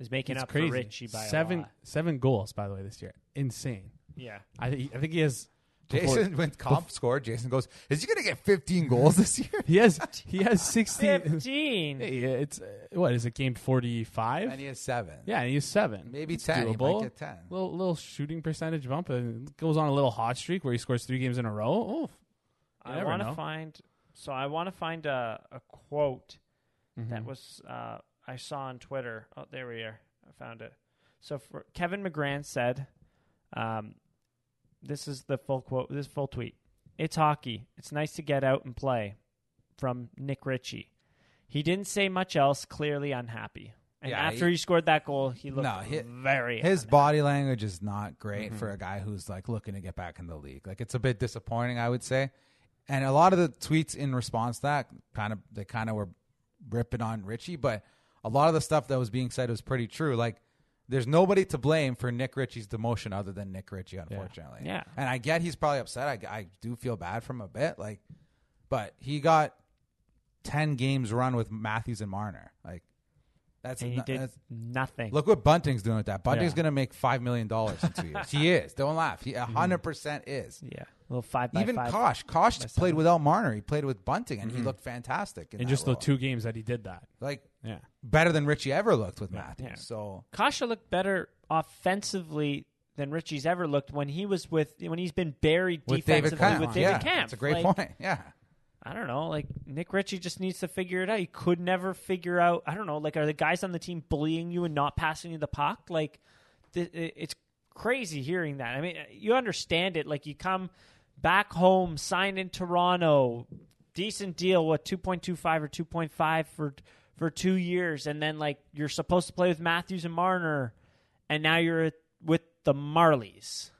is making It's up crazy. for Ritchie by seven a lot. seven goals by the way this year. Insane. Yeah, I think I think he has. before- Jason when Kampf scored, Jason goes, "Is he going to get 15 goals this year?" He has he has sixteen. fifteen. Hey, it's uh, what is it? Game forty five. and he has seven. Yeah, and he has seven. maybe It's 10. He Doable. might get 10. Little little shooting percentage bump and goes on a little hot streak where he scores three games in a row. Oh, I want to find. So I want to find a, a quote Mm-hmm. that was uh, I saw on Twitter. Oh, there we are. I found it. So for Kevin McGran said, um, "This is the full quote. This full tweet. It's hockey. It's nice to get out and play." From Nick Ritchie. He didn't say much else. Clearly unhappy. And Yeah, after he- he, scored that goal, he looked No, he- very His unhappy. body language is not Mm-hmm. great for a guy who's like looking to get back in the league. Like it's a bit disappointing, I would say. And a lot of the tweets in response to that kind of they kind of were ripping on Ritchie, but a lot of the stuff that was being said was pretty true. Like, there's nobody to blame for Nick Ritchie's demotion other than Nick Ritchie, unfortunately. Yeah. And I get he's probably upset. I, I do feel bad from a bit. Like, but he got 10 games run with Matthews and Marner. Like, that's, And he not- did that's nothing. Look what Bunting's doing with that. Bunting's Yeah. going to make $5 million in two years. he is. Don't laugh. He 100% is. yeah, a little five by Even five. Kosh. Kosh played seven. without Marner. He played with Bunting, and Mm-hmm. he looked fantastic. In in that just the two games that he did that. Like, Yeah. better than Ritchie ever looked with Matthews. Yeah. So, Kase looked better offensively than Ritchie's ever looked when he was with when he's been buried with defensively Kampf. with David yeah, Kampf. That's a great Like, point. Yeah. I don't know. Like Nick Ritchie just needs to figure it out. He could never figure out. I don't know. Like, are the guys on the team bullying you and not passing you the puck? Like, th- it's crazy hearing that. I mean, uh, you understand it. Like, you come back home, sign in Toronto, decent deal. What two point two five or two point five for for two years, and then like you're supposed to play with Matthews and Marner, and now you're with the Marlies.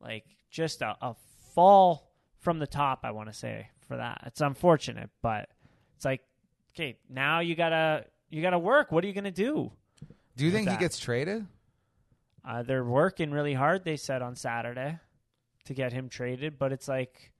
Like, just a, a fall from the top. I want to say for that. It's unfortunate, but it's like, okay, now you gotta you gotta work. What are you gonna do? Do you think he gets traded? Uh, they're working really hard. They said on Saturday to get him traded, but it's like,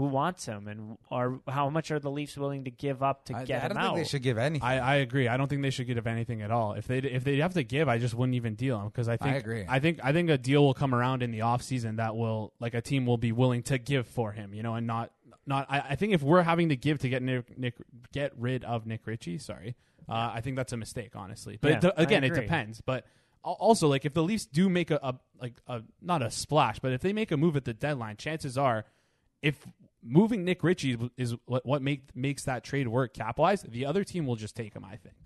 who wants him, and are how much are the Leafs willing to give up to I, get I don't him think out? they should give anything. I, I agree. I don't think they should give anything at all. If they if they have to give, I just wouldn't even deal them because I think agree. I think I think a deal will come around in the off season that will like a team will be willing to give for him, you know, and not not. I, I think if we're having to give to get Nick, Nick get rid of Nick Ritchie, sorry, uh, I think that's a mistake, honestly. But Yeah, it, I again, it agree. depends. But al- also, like if the Leafs do make a, a like a not a splash, but if they make a move at the deadline, chances are, if moving Nick Ritchie is what, what make, makes that trade work cap wise, the other team will just take him, I think.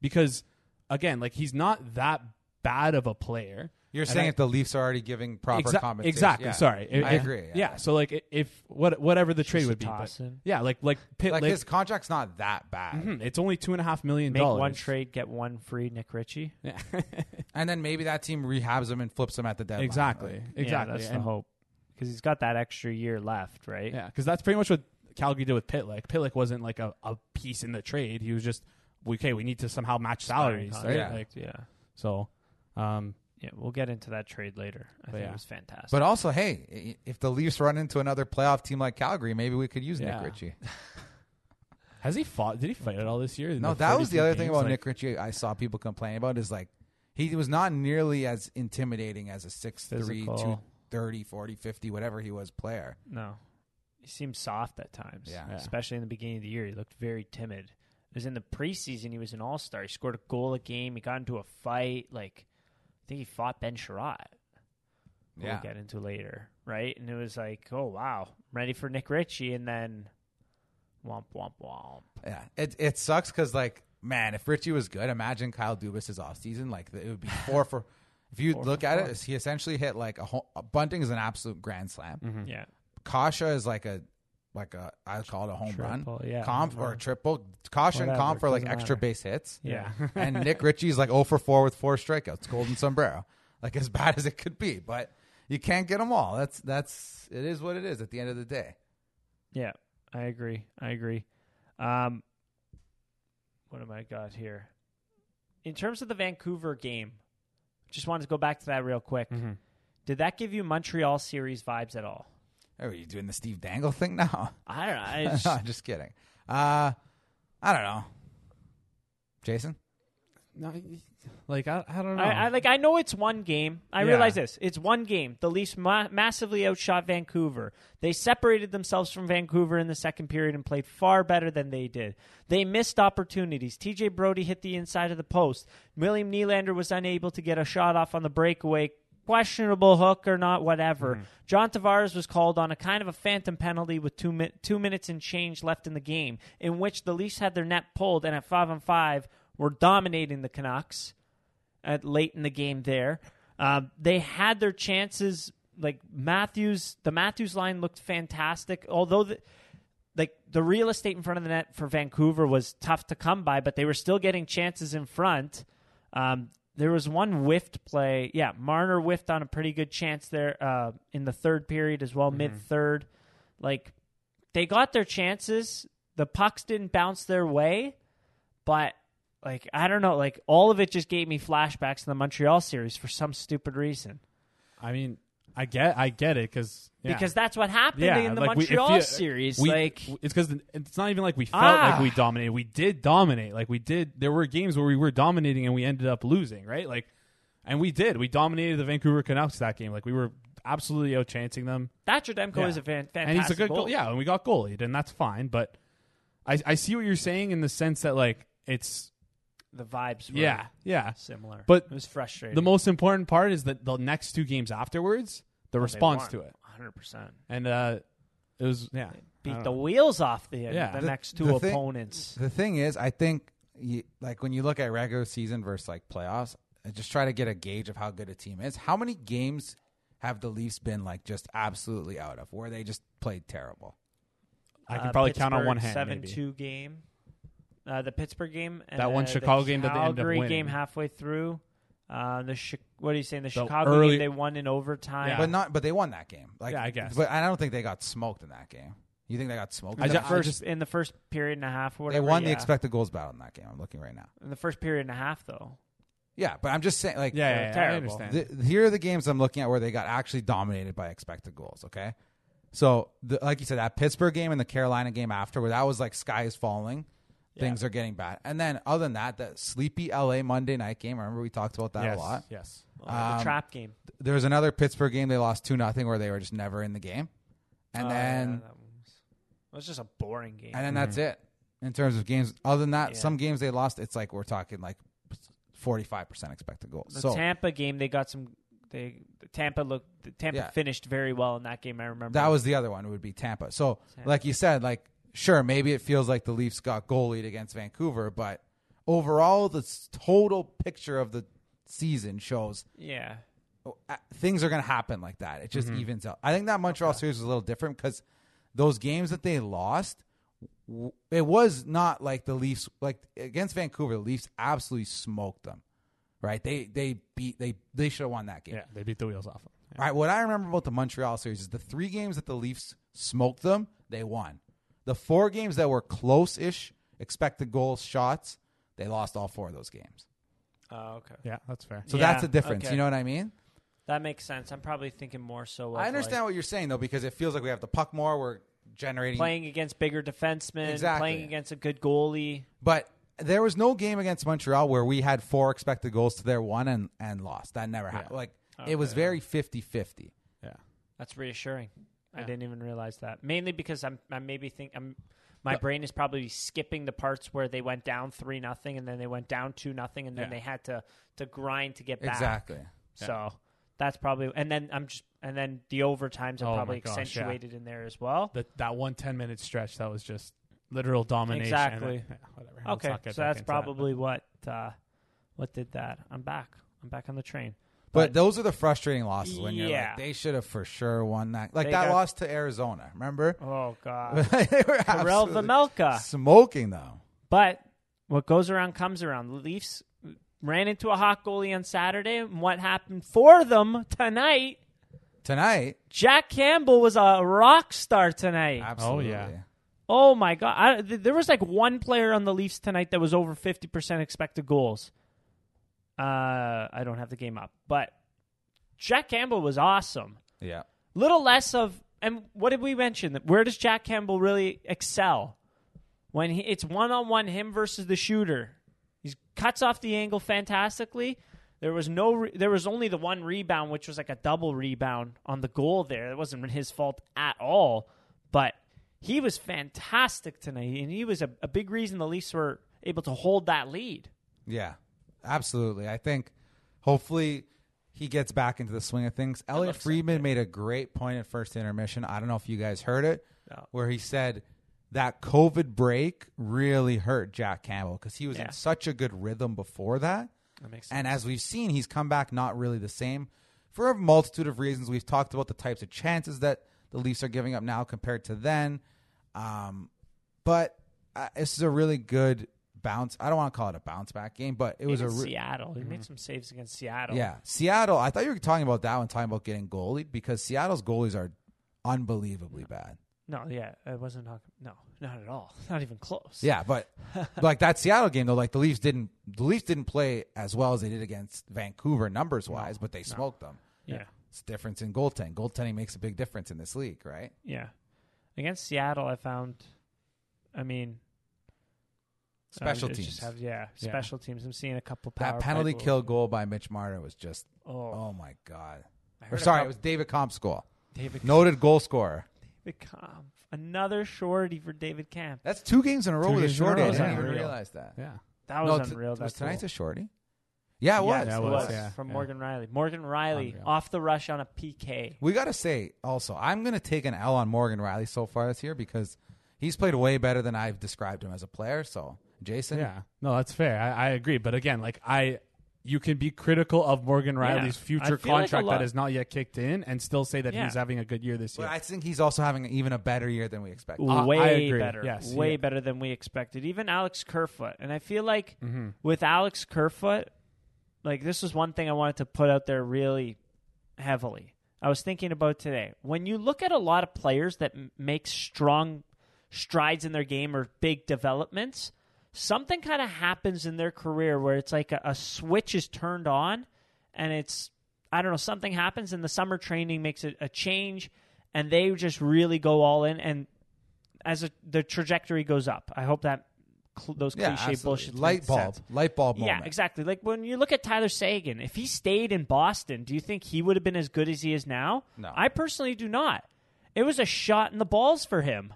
Because, again, like he's not that bad of a player. You're And saying I- if the Leafs are already giving proper Exa- compensation. Exactly. Yeah. Sorry. If- I agree. Yeah. So like if what whatever the trade would be, but- yeah, like like Pitt, Like like, his contract's not that bad. mhm, it's only two and a half million Make dollars. one trade, get one free. Nick Ritchie. Yeah. And then maybe that team rehabs him and flips him at the deadline. exactly. Like, Exactly. Yeah, that's And- the hope because he's got that extra year left, right? Yeah, because that's pretty much what Calgary did with Pitlick. Pitlick wasn't like a, a piece in the trade. He was just okay. We need to somehow match salaries, right? Yeah. Like yeah, so. Um, yeah. We'll get into that trade later. I think yeah. it was fantastic. But also, hey, if the Leafs run into another playoff team like Calgary, maybe we could use Yeah. Nick Ritchie. has he fought? Did he fight at all this year? No, that was the 42 other thing about Like, Nick Ritchie I saw people complain about is like he was not nearly as intimidating as a 6'3", Physical. 230, 40, 50, whatever he was player. no, he seemed soft at times. Yeah. Yeah. especially in the beginning of the year, he looked very timid. It was in the preseason. He was an all star. He scored a goal a game. He got into a fight. Like I think he fought Ben Chiarot. who Yeah. We'll get into later, right? And it was like, oh wow, I'm ready for Nick Ritchie, and then womp womp womp. Yeah, it it sucks because like man, if Ritchie was good, imagine Kyle Dubas' off season. Like it would be four for. If you Four look at four. it, he essentially hit like a, home, Bunting is an absolute grand slam. mhm. Yeah, Kase is like a like a I call it a home Triple, run. yeah, Kampf home or a triple. Kase and Whatever, Kampf for like extra matter. base hits. yeah. and Nick Ritchie's like 0 for 4 with four strikeouts, golden sombrero. Like as bad as it could be, but you can't get them all. That's that's it is what it is at the end of the day. Yeah, I agree. I agree. Um, what have I got here? In terms of the Vancouver game, just wanted to go back to that real quick. Mhm. Did that give you Montreal series vibes at all? Oh, are you doing the Steve Dangle thing now? I don't know. I just, no, just kidding. Uh, I don't know. Jason, No, like I, I don't know. I, I like. I know it's one game. I Yeah. realize this. It's one game. The Leafs ma- massively outshot Vancouver. They separated themselves from Vancouver in the second period and played far better than they did. They missed opportunities. TJ Brodie hit the inside of the post. William Nylander was unable to get a shot off on the breakaway. Questionable hook or not, whatever. Mm-hmm. John Tavares was called on a kind of a phantom penalty with two mi- two minutes and change left in the game, in which the Leafs had their net pulled and at five on five were dominating the Canucks at late in the game there. Uh, they had their chances. Like Matthews, the Matthews line looked fantastic. Although the, like the real estate in front of the net for Vancouver was tough to come by, but they were still getting chances in front. Um, there was one whiffed play. Yeah, Marner whiffed on a pretty good chance there uh, in the third period as well, mid third. Like they got their chances. The pucks didn't bounce their way, but like I don't know, like all of it just gave me flashbacks to the Montreal series for some stupid reason. I mean, I get, I get it because Because that's what happened Yeah, in the like, we- Montreal you- series. we, like it's because it's not even like we felt Ah. like we dominated. We did dominate. Like we did. There were games where we were dominating and we ended up losing. Right. Like, and we did. We dominated the Vancouver Canucks that game. Like we were absolutely outchancing them. Thatcher Demko Yeah. is a fan- fantastic and he's a good goal. Yeah, and we got goalied, and that's fine. But I, I see what you're saying in the sense that like it's The vibes were yeah, yeah. similar. But it was frustrating. The most important part is that the next two games afterwards, the response to it, 100%. and uh, it was yeah. I Beat don't the know. wheels off the, Yeah. the, The- next two the thing- opponents. The thing is, I think, you, like when you look at regular season versus like playoffs, and just try to get a gauge of how good a team is. How many games have the Leafs been like just absolutely out of, where they just played terrible? I can Uh, probably count on Pittsburgh one hand. Seven maybe. two game. Uh, the Pittsburgh game. And, That one uh, the Chicago game that they ended up Calgary winning. game halfway through. Uh, the Chi- what are you saying? The, The Chicago early- game they won in overtime. Yeah. But not, but they won that game. Like, Yeah, I guess. But I don't think they got smoked in that game. You think they got smoked? I in in the that ju- game? first just- in the first period and a half or they whatever. won the yeah. expected goals battle in that game. I'm looking right now. in the first period and a half though. Yeah, but I'm just saying, like, Yeah, They're yeah, yeah, I terrible. understand. the, here are the games I'm looking at where they got actually dominated by expected goals. Okay, so the, like you said, that Pittsburgh game and the Carolina game after, where that was like sky is falling, things are getting bad. And then other than that, that sleepy LA Monday night game. Remember we talked about that yes, a lot. Yes. The Um, trap game. There was another Pittsburgh game they lost two nothing where they were just never in the game, and Oh, then yeah, that was, it was just a boring game. and then that's it in terms of games. Other than that, Yeah. some games they lost. It's like we're talking like forty five percent expected goals. the so Tampa game, they got some. They the Tampa looked. The Tampa Yeah. finished very well in that game. I remember That was the other one. It would be Tampa. So, Tampa. like you said, like sure, maybe it feels like the Leafs got goalied against Vancouver, but overall, the total picture of the season shows yeah. things are going to happen like that. It just mm-hmm. evens out. I think that Montreal series was a little different because those games that they lost, it was not like the Leafs like against Vancouver. The Leafs absolutely smoked them. Right? They they beat they they should have won that game. Yeah, they beat the wheels off. 'em. Yeah. All right, what I remember about the Montreal series is the three games that the Leafs smoked them, they won. The four games that were close-ish, expected goals, shots, they lost all four of those games. Oh, okay. Yeah, that's fair. So Yeah, that's the difference. okay. You know what I mean? That makes sense. I'm probably thinking more so. Of I understand like, what you're saying though, because it feels like we have the puck more. We're generating, playing against bigger defensemen, Exactly. playing against a good goalie. but there was no game against Montreal where we had four expected goals to their one and and lost. That never happened. Like it was very 50-50. Yeah. That's reassuring. I didn't even realize that. Mainly because I'm I maybe think I'm my No. brain is probably skipping the parts where they went down three nothing and then they went down two nothing and then Yeah. they had to to grind to get back. Exactly. So that's probably and then I'm just and then the overtimes are Oh probably my gosh, yeah. accentuated in there as well. That that one 10 minute stretch that was just literal domination. Exactly. yeah, whatever. Let's Okay, not get so back that's into that, probably what uh, what did that. I'm back. I'm back on the train. But those are the frustrating losses when you're Yeah. like, they should have for sure won that. Like They that got- loss to Arizona. Remember? Oh god, they were Karel absolutely Vejmelka. smoking them. But what goes around comes around. The Leafs ran into a hot goalie on Saturday, and what happened for them tonight? Tonight, Jack Campbell was a rock star tonight. absolutely. Oh, yeah. Oh my god! I, th- there was like one player on the Leafs tonight that was over fifty percent expected goals. Uh, I don't have the game up, but Jack Campbell was awesome. Yeah. Little less of, and what did we mention? Where does Jack Campbell really excel? When he, it's one on one, him versus the shooter. He cuts off the angle fantastically. There was no, re- there was only the one rebound, which was like a double rebound on the goal. There, it wasn't his fault at all. But he was fantastic tonight, and he was a, a big reason the Leafs were able to hold that lead. Yeah. Absolutely. I think hopefully he gets back into the swing of things. Elliotte Friedman made a great point at first intermission. I don't know if you guys heard it, No. where he said that COVID break really hurt Jack Campbell because he was Yeah. in such a good rhythm before that. That makes sense. And as we've seen, he's come back not really the same for a multitude of reasons. We've talked about the types of chances that the Leafs are giving up now compared to then. Um, but uh, this is a really good bounce. I don't want to call it a bounce back game, but it was a re- Seattle. He made mm-hmm. some saves against Seattle. yeah. Seattle. I thought you were talking about that one, talking about getting goalied because Seattle's goalies are unbelievably bad. No, yeah, it wasn't talking. No, not at all. Not even close. Yeah, but like that Seattle game though, like the Leafs didn't the Leafs didn't play as well as they did against Vancouver numbers wise, but they smoked them. yeah, It's difference in goaltending. Goaltending makes a big difference in this league, right? yeah. Against Seattle, I found. I mean, Special uh, teams. Just have, yeah, Yeah. special teams. I'm seeing a couple power that penalty kill goals. goal by Mitch Marner was just Oh, oh my god. Or heard a sorry, it was David Kampf's goal. David Noted goal scorer. David Kampf. Another shorty for David Kampf. That's two games in a row Two with a games in a shorty. row, I didn't yeah. even realize that. Yeah. That no, was t- unreal. was that tonight's goal. a shorty? Yeah, it was. Yeah, it it was, was, yeah, from yeah. Morgan Rielly. Morgan Rielly Unreal. off the rush on a PK. We got to say also, I'm going to take an L on Morgan Rielly so far this year because he's played way better than I've described him as a player. So, Jason, Yeah. No, that's fair. I, I agree. But again, like I you can be critical of Morgan Rielly's I future feel like a contract lot- that has not yet kicked in and still say that Yeah. he's having a good year this but year. I think he's also having even a better year than we expected. Uh, I way agree. better. Yes, way yeah. better than we expected. Even Alex Kerfoot. And I feel like mm-hmm. with Alex Kerfoot, like this was one thing I wanted to put out there really heavily. I was thinking about today. When you look at a lot of players that m- make strong strides in their game or big developments, something kind of happens in their career where it's like a, a switch is turned on and it's I don't know, something happens and the summer training makes it a change and they just really go all in and as a, the trajectory goes up. I hope that cl- those yeah, cliche absolutely. bullshit light bulb, sense. light bulb Yeah, exactly. Like when you look at Tyler Seguin, if he stayed in Boston, do you think he would have been as good as he is now? No. I personally do not. It was a shot in the balls for him.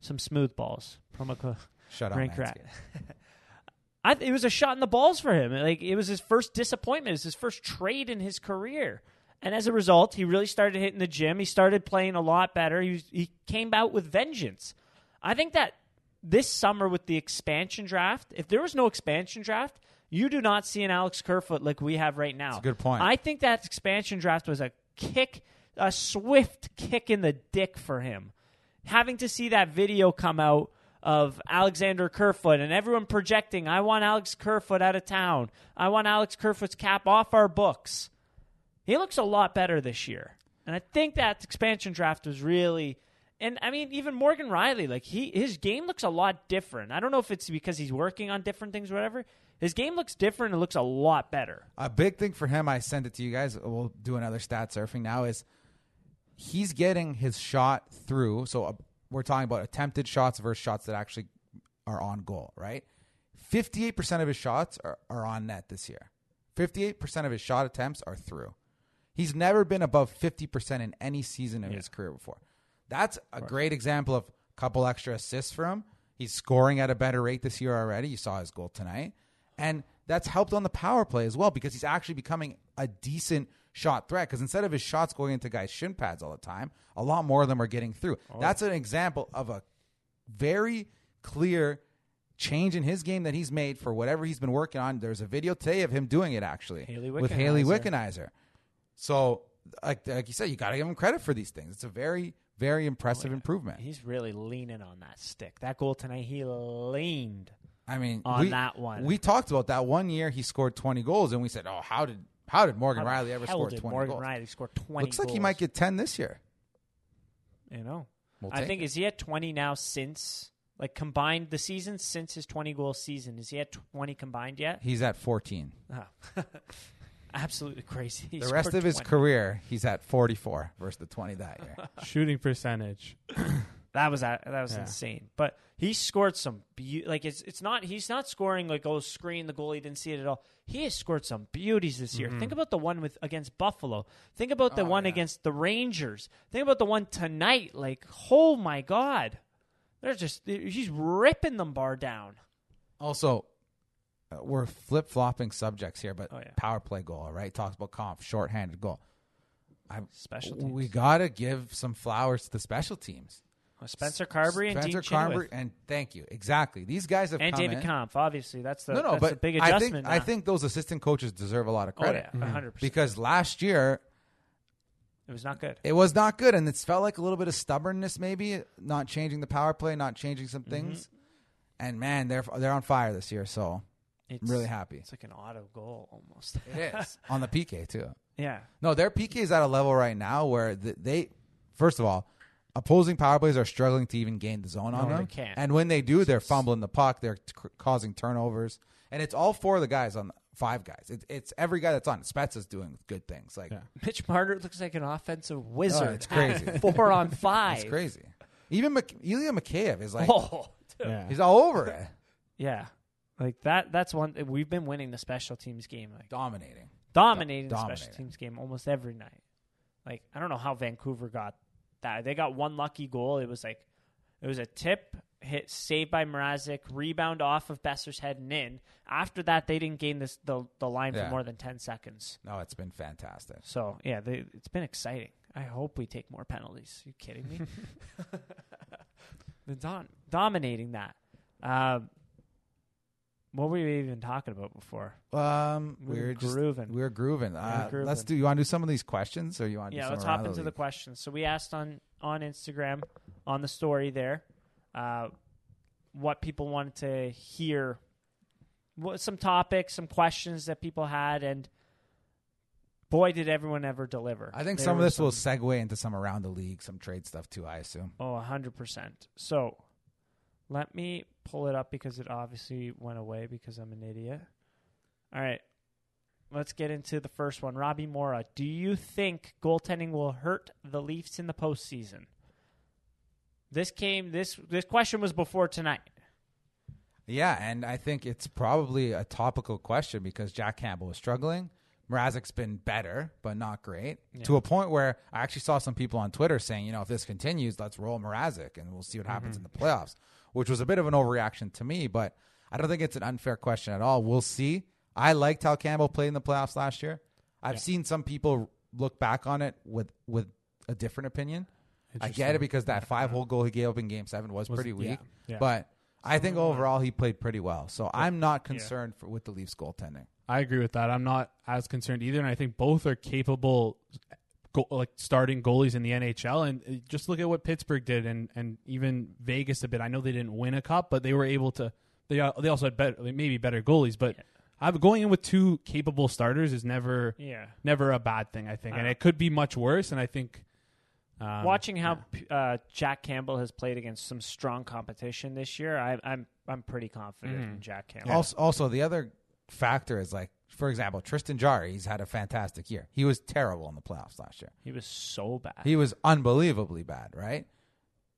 Some smooth balls. Promo code. Shut up, Rank rat. I, it was a shot in the balls for him. Like it was his first disappointment. It was his first trade in his career, and as a result, he really started hitting the gym. He started playing a lot better. He was, he came out with vengeance. I think that this summer with the expansion draft, if there was no expansion draft, you do not see an Alex Kerfoot like we have right now. a good point. I think that expansion draft was a kick, a swift kick in the dick for him. Having to see that video come out of Alexander Kerfoot and everyone projecting, I want Alex Kerfoot out of town. I want Alex Kerfoot's cap off our books. He looks a lot better this year. And I think that expansion draft was really and I mean even Morgan Rielly, like he his game looks a lot different. I don't know if it's because he's working on different things or whatever. His game looks different It looks a lot better. A big thing for him, I sent it to you guys. We'll do another stat surfing now. Is he's getting his shot through? So we're talking about attempted shots versus shots that actually are on goal, right? Fifty-eight percent of his shots are, are on net this year. Fifty-eight percent of his shot attempts are through. He's never been above fifty percent in any season of Yeah. his career before. That's a great example of a couple extra assists for him. He's scoring at a better rate this year already. You saw his goal tonight. And that's helped on the power play as well because he's actually becoming a decent shot threat. Because instead of his shots going into guys' shin pads all the time, a lot more of them are getting through. Oh, That's an example of a very clear change in his game that he's made for whatever he's been working on. There's a video today of him doing it actually Hayley with Hayley. Wickenheiser. So, like, like you said, you got to give him credit for these things. It's a very, very impressive oh, improvement. He's really leaning on that stick. That goal tonight, he leaned. I mean, on we, that one. we talked about that one year he scored 20 goals, and we said, "Oh, how did how did Morgan How Rielly ever hell score did 20 Morgan goals?" Rielly scored twenty. Looks like he might get 10 this year. You know, We'll I think it. is he at twenty now since like combined the season since his twenty goal season? Is he at twenty combined yet? He's at 14. Oh. Absolutely crazy. He the rest scored of his career, he's at 44 versus the 20 that year. Shooting percentage. That was that was Yeah. insane. But he scored some be- like it's it's not he's not scoring like oh screen the goalie didn't see it at all. He has scored some beauties this year. Think about the one with against Buffalo. Think about the Oh, one yeah. against the Rangers. Think about the one tonight. Like oh my god, they're just he's ripping them bar down. Also, uh, we're flip flopping subjects here, but Oh, yeah. power play goal, right? Talks about Kampf, shorthanded goal. I, Special teams. we got to give some flowers to the special teams. Spencer Carbery and Spencer Dean. Carbery, and thank you. Exactly. These guys have and come David in. Kampf. Obviously, that's the no, no, that's but a big I adjustment. think I now. think those assistant coaches deserve a lot of oh credit yeah, hundred percent. because last year It was not good. it was not good, and it's felt like a little bit of stubbornness, maybe not changing the power play, not changing some Mm-hmm. things. And man, they're they're on fire this year, so It's I'm really happy. It's like an auto goal almost. It is on the PK too. yeah. No, their PK is at a level right now where th- they, first of all, opposing power plays are struggling to even gain the zone on No, them. they can't. And when they do, they're fumbling the puck. They're t- causing turnovers, and it's all four of the guys on five guys. It's it's every guy that's on. Spets is doing good things. Like Yeah. Mitch Marner looks like an offensive oh, wizard. Oh, it's crazy. at Four on five. it's crazy. Even Mik- Ilya Mikheyev is like Oh, dude. Yeah. he's all over it, yeah. Like that. That's one. We've been winning the special teams game, like dominating. dominating the dominating. special teams game almost every night. Like I don't know how Vancouver got that. They got one lucky goal. It was like it was a tip hit saved by Mrazek, rebound off of Besser's head and in. After that, they didn't gain this the the line Yeah. for more than ten seconds. No, it's been fantastic. So yeah, they, it's been exciting. I hope we take more penalties. you kidding me? Don- dominating that. Um, what were we even talking about before? Um, We we were just grooving. we are grooving. Uh, grooving. Let's do. You want to do some of these questions, or you want to? Yeah, let's hop into the league? questions. So we asked on on Instagram on the story there, uh, what people wanted to hear, what some topics, some questions that people had, and boy, did everyone ever deliver. I think There some of were this will segue into some around the league, some trade stuff too. I assume. Oh, hundred percent. So let me pull it up because it obviously went away because I'm an idiot. All right. Let's get into the first one. Robbie Mora, do you think goaltending will hurt the Leafs in the postseason? This came this this question was before tonight. Yeah, and I think it's probably a topical question because Jack Campbell was struggling. Mrazek's been better, but not great. Yeah. To a point where I actually saw some people on Twitter saying, you know, if this continues, let's roll Mrazek and we'll see what happens in the playoffs, which was a bit of an overreaction to me, but I don't think it's an unfair question at all. We'll see. I liked how Campbell played in the playoffs last year. I've Yeah. seen some people look back on it with with a different opinion. I get it because that five hole goal he gave up in game seven was, Was- pretty weak. yeah, yeah. But I think overall he played pretty well. So I'm not concerned for, with the Leafs goaltending. I agree with that. I'm not as concerned either, and I think both are capable, go, like starting goalies in the NHL. And uh, just look at what Pittsburgh did, and and even Vegas a bit. I know they didn't win a cup, but they were able to. They uh, they also had better, maybe better goalies, but. I've going in with two capable starters is never Yeah. never a bad thing. I think, and Uh, it could be much worse. And I think um, Watching how p uh, Jack Campbell has played against some strong competition this year, I, I'm I'm pretty confident Mhm. in Jack Campbell. Also, also the other factor is like, for example, Tristan Jarry. He's had a fantastic year. He was terrible in the playoffs last year. He was so bad. He was unbelievably bad, right?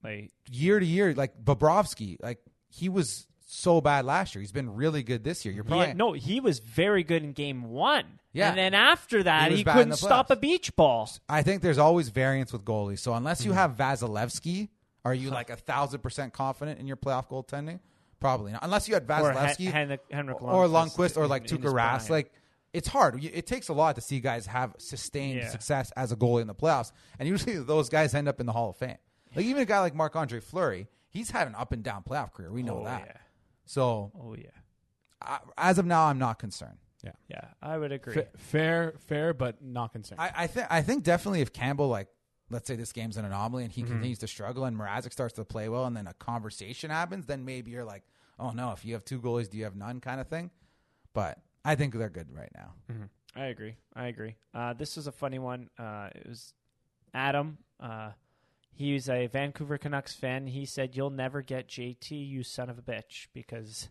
like Year to year, like Bobrovsky, like he was so bad last year. He's been really good this year. You're probably had- no, he was very good in game one. Yeah. And then after that, He he, couldn't stop a beach ball. I think there's always variance with goalies. So unless you mm-hmm. have Vasilevskiy, are you like a thousand percent confident in your playoff goaltending? Probably not. Unless you had Or Vasilevskiy Hen- Henrik, Henrik or Lundqvist Lundqvist or like in his Tuukka Rask. Like it's hard. It takes a lot to see guys have sustained Yeah. success as a goalie in the playoffs, and usually those guys end up in the Hall of Fame. Like even a guy like Marc Andre Fleury, he's had an up and down playoff career. We know oh, that. Yeah. So Oh yeah. I, as of now, I'm not concerned. Yeah, yeah, I would agree. fa- fair, fair, but not concerned. I, I think I think definitely if Campbell like let's say this game's an anomaly and he Mm-hmm. continues to struggle and Mrazek starts to play well and then a conversation happens, then maybe you're like, oh no, if you have two goalies, do you have none kind of thing. But I think they're good right now. I agree. I agree. Uh, this was a funny one. Uh, it was Adam. Uh, he's a Vancouver Canucks fan. He said, "You'll never get JT, you son of a bitch," because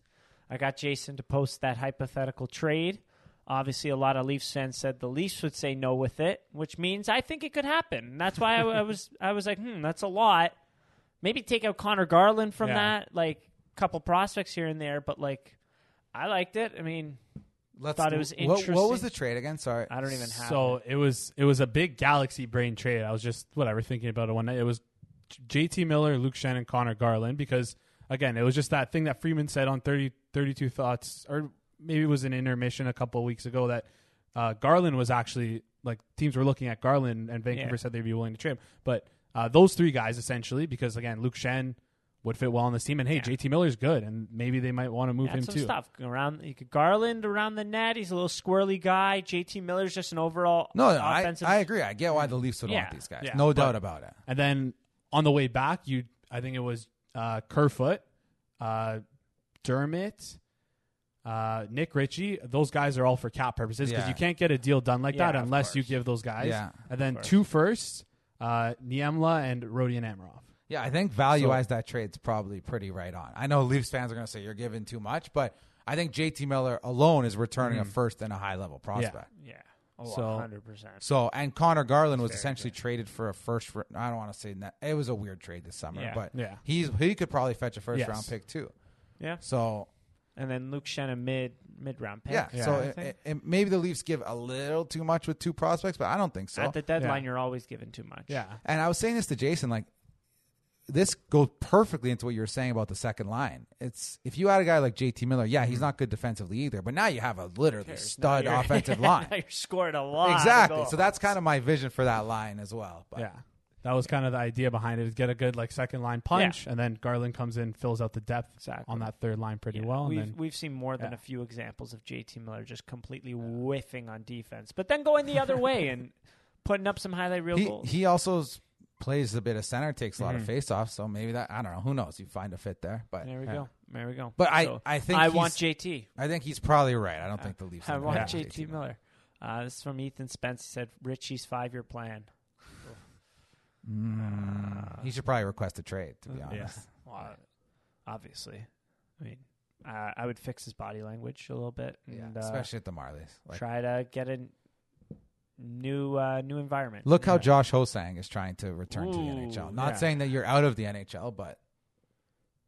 I got Jason to post that hypothetical trade. Obviously, a lot of Leafs fans said the Leafs would say no with it, which means I think it could happen. That's why I, I was I was like, hmm, that's a lot. Maybe take out Conor Garland from Yeah. that, like a couple prospects here and there, but like I liked it. I mean, Let's, Thought it was what, what was the trade again? Sorry. I don't even have so it. it was it was a big galaxy brain trade. I was just whatever thinking about it one night. It was JT Miller, Luke Schenn, Conor Garland because again, it was just that thing that Friedman said on 30, 32 thoughts or maybe it was an intermission a couple of weeks ago that uh, Garland was actually like teams were looking at Garland and Vancouver Yeah. said they'd be willing to trade him. But uh, those three guys essentially because again, Luke Schenn would fit well on this team and hey, Yeah. JT Miller's good and maybe they might want to move Had him some too. stuff around. You could Garland around the net. He's a little squirrely guy. JT Miller's just an overall no, no, I, offensive. I agree. I get why the Leafs would Yeah. want these guys. Yeah, no but- doubt about it. And then on the way back, you I think it was uh, Kerfoot, uh, Dermott, uh, Nick Ritchie. Those guys are all for cap purposes because Yeah. you can't get a deal done like Yeah, that of unless you course. give those guys. Yeah, and then course. two firsts, uh, Niemela and Rodion Amirov. Yeah, I think value wise, that trade's probably pretty right on. I know Leafs fans are going to say you're giving too much, but I think JT Miller alone is returning a first and a high level prospect. Yeah. Oh, So- 100%. So, and Conor Garland was very essentially traded for a first. For, I don't want to say that it was a weird trade this summer, Yeah. but Yeah. he's he could probably fetch a first Yes. round pick too. Yeah. So And then Luke Schenn a mid mid round pick. yeah, Yeah. so I it, think. it- it- maybe the Leafs give a little too much with two prospects, but I don't think so. At the deadline, Yeah. you're always giving too much. Yeah. And I was saying this to Jason, like this goes perfectly into what you were saying about the second line. It's if you had a guy like JT Miller, yeah, he's mm-hmm. not good defensively either, but now you have a literally Cares. stud offensive line. now you're scoring a lot. of exactly. goals. So that's kind of my vision for that line as well. But Yeah. That was kind of the idea behind it: is get a good like second line punch, and then Garland comes in, fills out the depth Exactly. on that third line pretty Yeah, well, and We've then we've seen more than yeah. a few examples of JT Miller just completely whiffing on defense, but then going the other way and putting up some highlight reel he goals. he also s- plays a bit of center, takes a lot of face off, So maybe that I don't know. Who knows? You find a fit there, but there we yeah. go. There we go. But I- So, I think I he's- want JT. I think he's probably right. I don't think the Leafs. I are gonna want have JT Miller. Uh, this is from Ethan Spence. He said Ritchie's five year plan. Mm, he should probably request a trade. To be Yeah. honest, Well, obviously, I mean, uh, I would fix his body language a little bit yeah, and uh, especially at the Marlies. Like, try to get a new uh, new environment. Look how Yeah. Josh Ho-Sang is trying to return to the NHL. Not yeah. saying that you're out of the NHL, but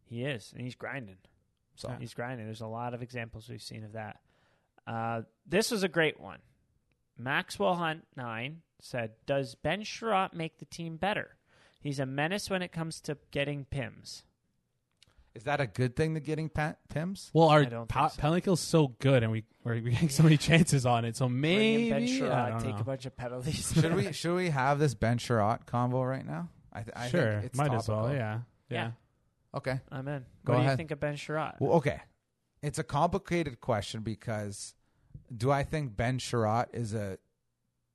he is, and he's grinding. so Yeah. He's grinding. There's a lot of examples we've seen of that. Uh, this was a great one. Maxwell Hunt nine said, "Does Ben Chiarot make the team better? He's a menace when it comes to getting pims." is that a good thing to getting pa- Pims? well, our I don't pa- so. penalty kill's so good, and we we're getting so many chances on it. So Bring maybe Ben Chiarot, take know. a bunch of penalties. should we should we have this Ben Chiarot convo right now? I, th- I sure, think it's might as well. Yeah, yeah. Yeah. Okay. I'm in. Go what do you think of Ben Chiarot? Well, okay. It's a complicated question because do I think Ben Chiarot is a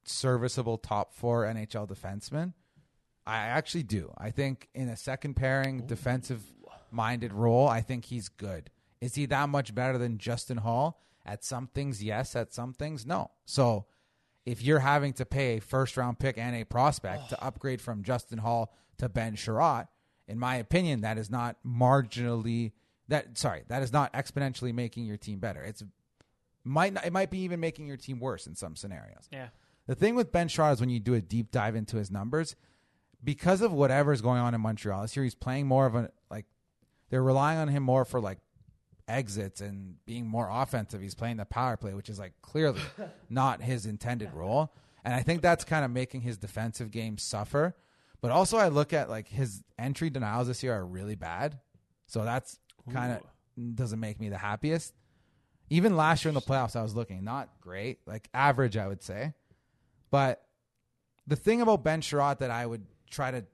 serviceable top four NHL defenseman? I actually do. I think in a second pairing defensive minded role, I think he's good. Is he that much better than Justin Holl? At some things, yes. At some things, no. So if you're having to pay a first round pick and a prospect to upgrade from Justin Holl to Ben Chiarot, in my opinion, that is not marginally that sorry, that is not exponentially making your team better. It's might not, it might be even making your team worse in some scenarios. Yeah. The thing with Ben Chiarot is when you do a deep dive into his numbers, because of whatever's going on in Montreal this year, he's playing more of a like they're relying on him more for like exits and being more offensive. He's playing the power play, which is like clearly not his intended role. And I think that's kind of making his defensive game suffer. But also I look at like his entry denials this year are really bad. So that's kind of doesn't make me the happiest. Even last year in the playoffs, I was looking not great, like average, I would say. But the thing about Ben Chiarot that I would try to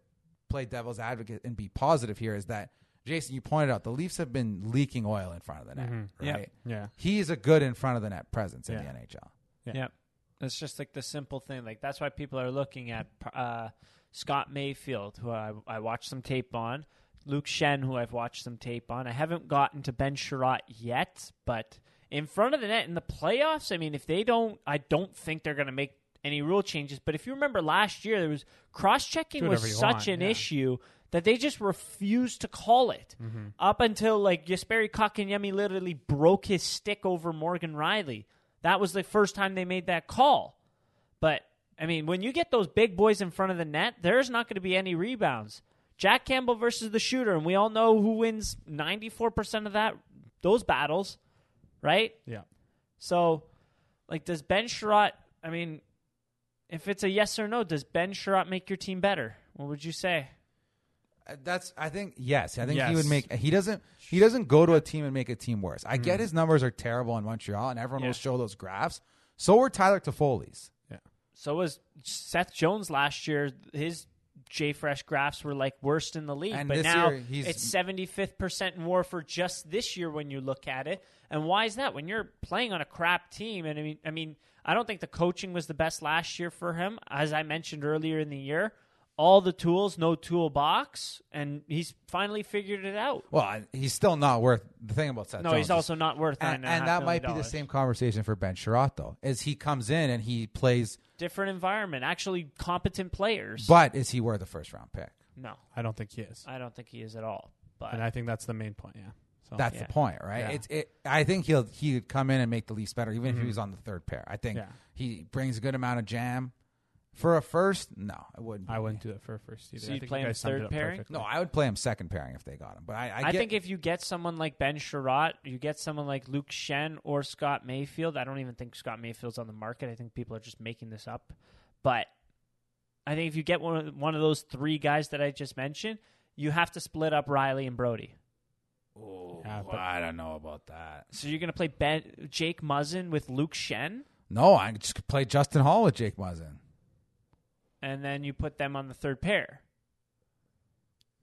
play devil's advocate and be positive here is that Jason, you pointed out the Leafs have been leaking oil in front of the net, Mhm. Yep. right? Yeah. He's a good in front of the net presence in Yeah. the NHL. Yeah. Yep. It's just like the simple thing. Like that's why people are looking at uh, Scott Mayfield, who I, I watched some tape on, Luke Schenn, who I've watched some tape on. I haven't gotten to Ben Chiarot yet, but in front of the net in the playoffs, I mean, if they don't, I don't think they're going to make any rule changes. But if you remember last year, there was cross checking was such want, an yeah. issue that they just refused to call it Mm-hmm. up until like Jesperi Kotkaniemi literally broke his stick over Morgan Rielly. That was the first time they made that call. But I mean, when you get those big boys in front of the net, there's not going to be any rebounds. Jack Campbell versus the shooter, and we all know who wins 94% of that those battles, right? Yeah. So, like, does Ben Chiarot? I mean, if it's a yes or no, does Ben Chiarot make your team better? What would you say? Uh, That's I think yes. I think he would make he doesn't he doesn't go to a team and make a team worse. I get his numbers are terrible in Montreal and everyone Yeah. will show those graphs. So were Tyler Toffoli's. So was Seth Jones last year. His J Fresh graphs were like worst in the league, And but this now year, he's- it's seventy fifth percent more for just this year when you look at it. And why is that? When you're playing on a crap team, and I mean, I mean, I don't think the coaching was the best last year for him, as I mentioned earlier in the year. all the tools, no toolbox, and he's finally figured it out. Well, he's still not worth the thing about Seth No, Jones he's is- also not worth nine and, and, and that might be the same conversation for Ben Chiarot though. Is he comes in and he plays, different environment. Actually, competent players. but is he worth a first round pick? no, I don't think he is, I don't think he is at all. But and I think that's the main point. Yeah. So That's Yeah. the point, right? Yeah. It's it. I think he'll he'd come in and make the Leafs better, even if he was on the third pair. I think Mm-hmm. Yeah. he brings a good amount of jam. For a first, no, I wouldn't. I wouldn't do it for a first either. So you'd think play you him third pairing? perfectly. No, I would play him second pairing if they got him. But I, I, I, get, think if you get someone like Ben Chiarot, you get someone like Luke Schenn or Scott Mayfield. I don't even think Scott Mayfield's on the market. I think people are just making this up. But I think if you get one of, one of those three guys that I just mentioned, you have to split up Rielly and Brodie. Ooh, Yeah, but- I don't know about that. So you're going to play Ben Jake Muzzin with Luke Schenn, No, I could just play Justin Holl with Jake Muzzin. and then you put them on the third pair.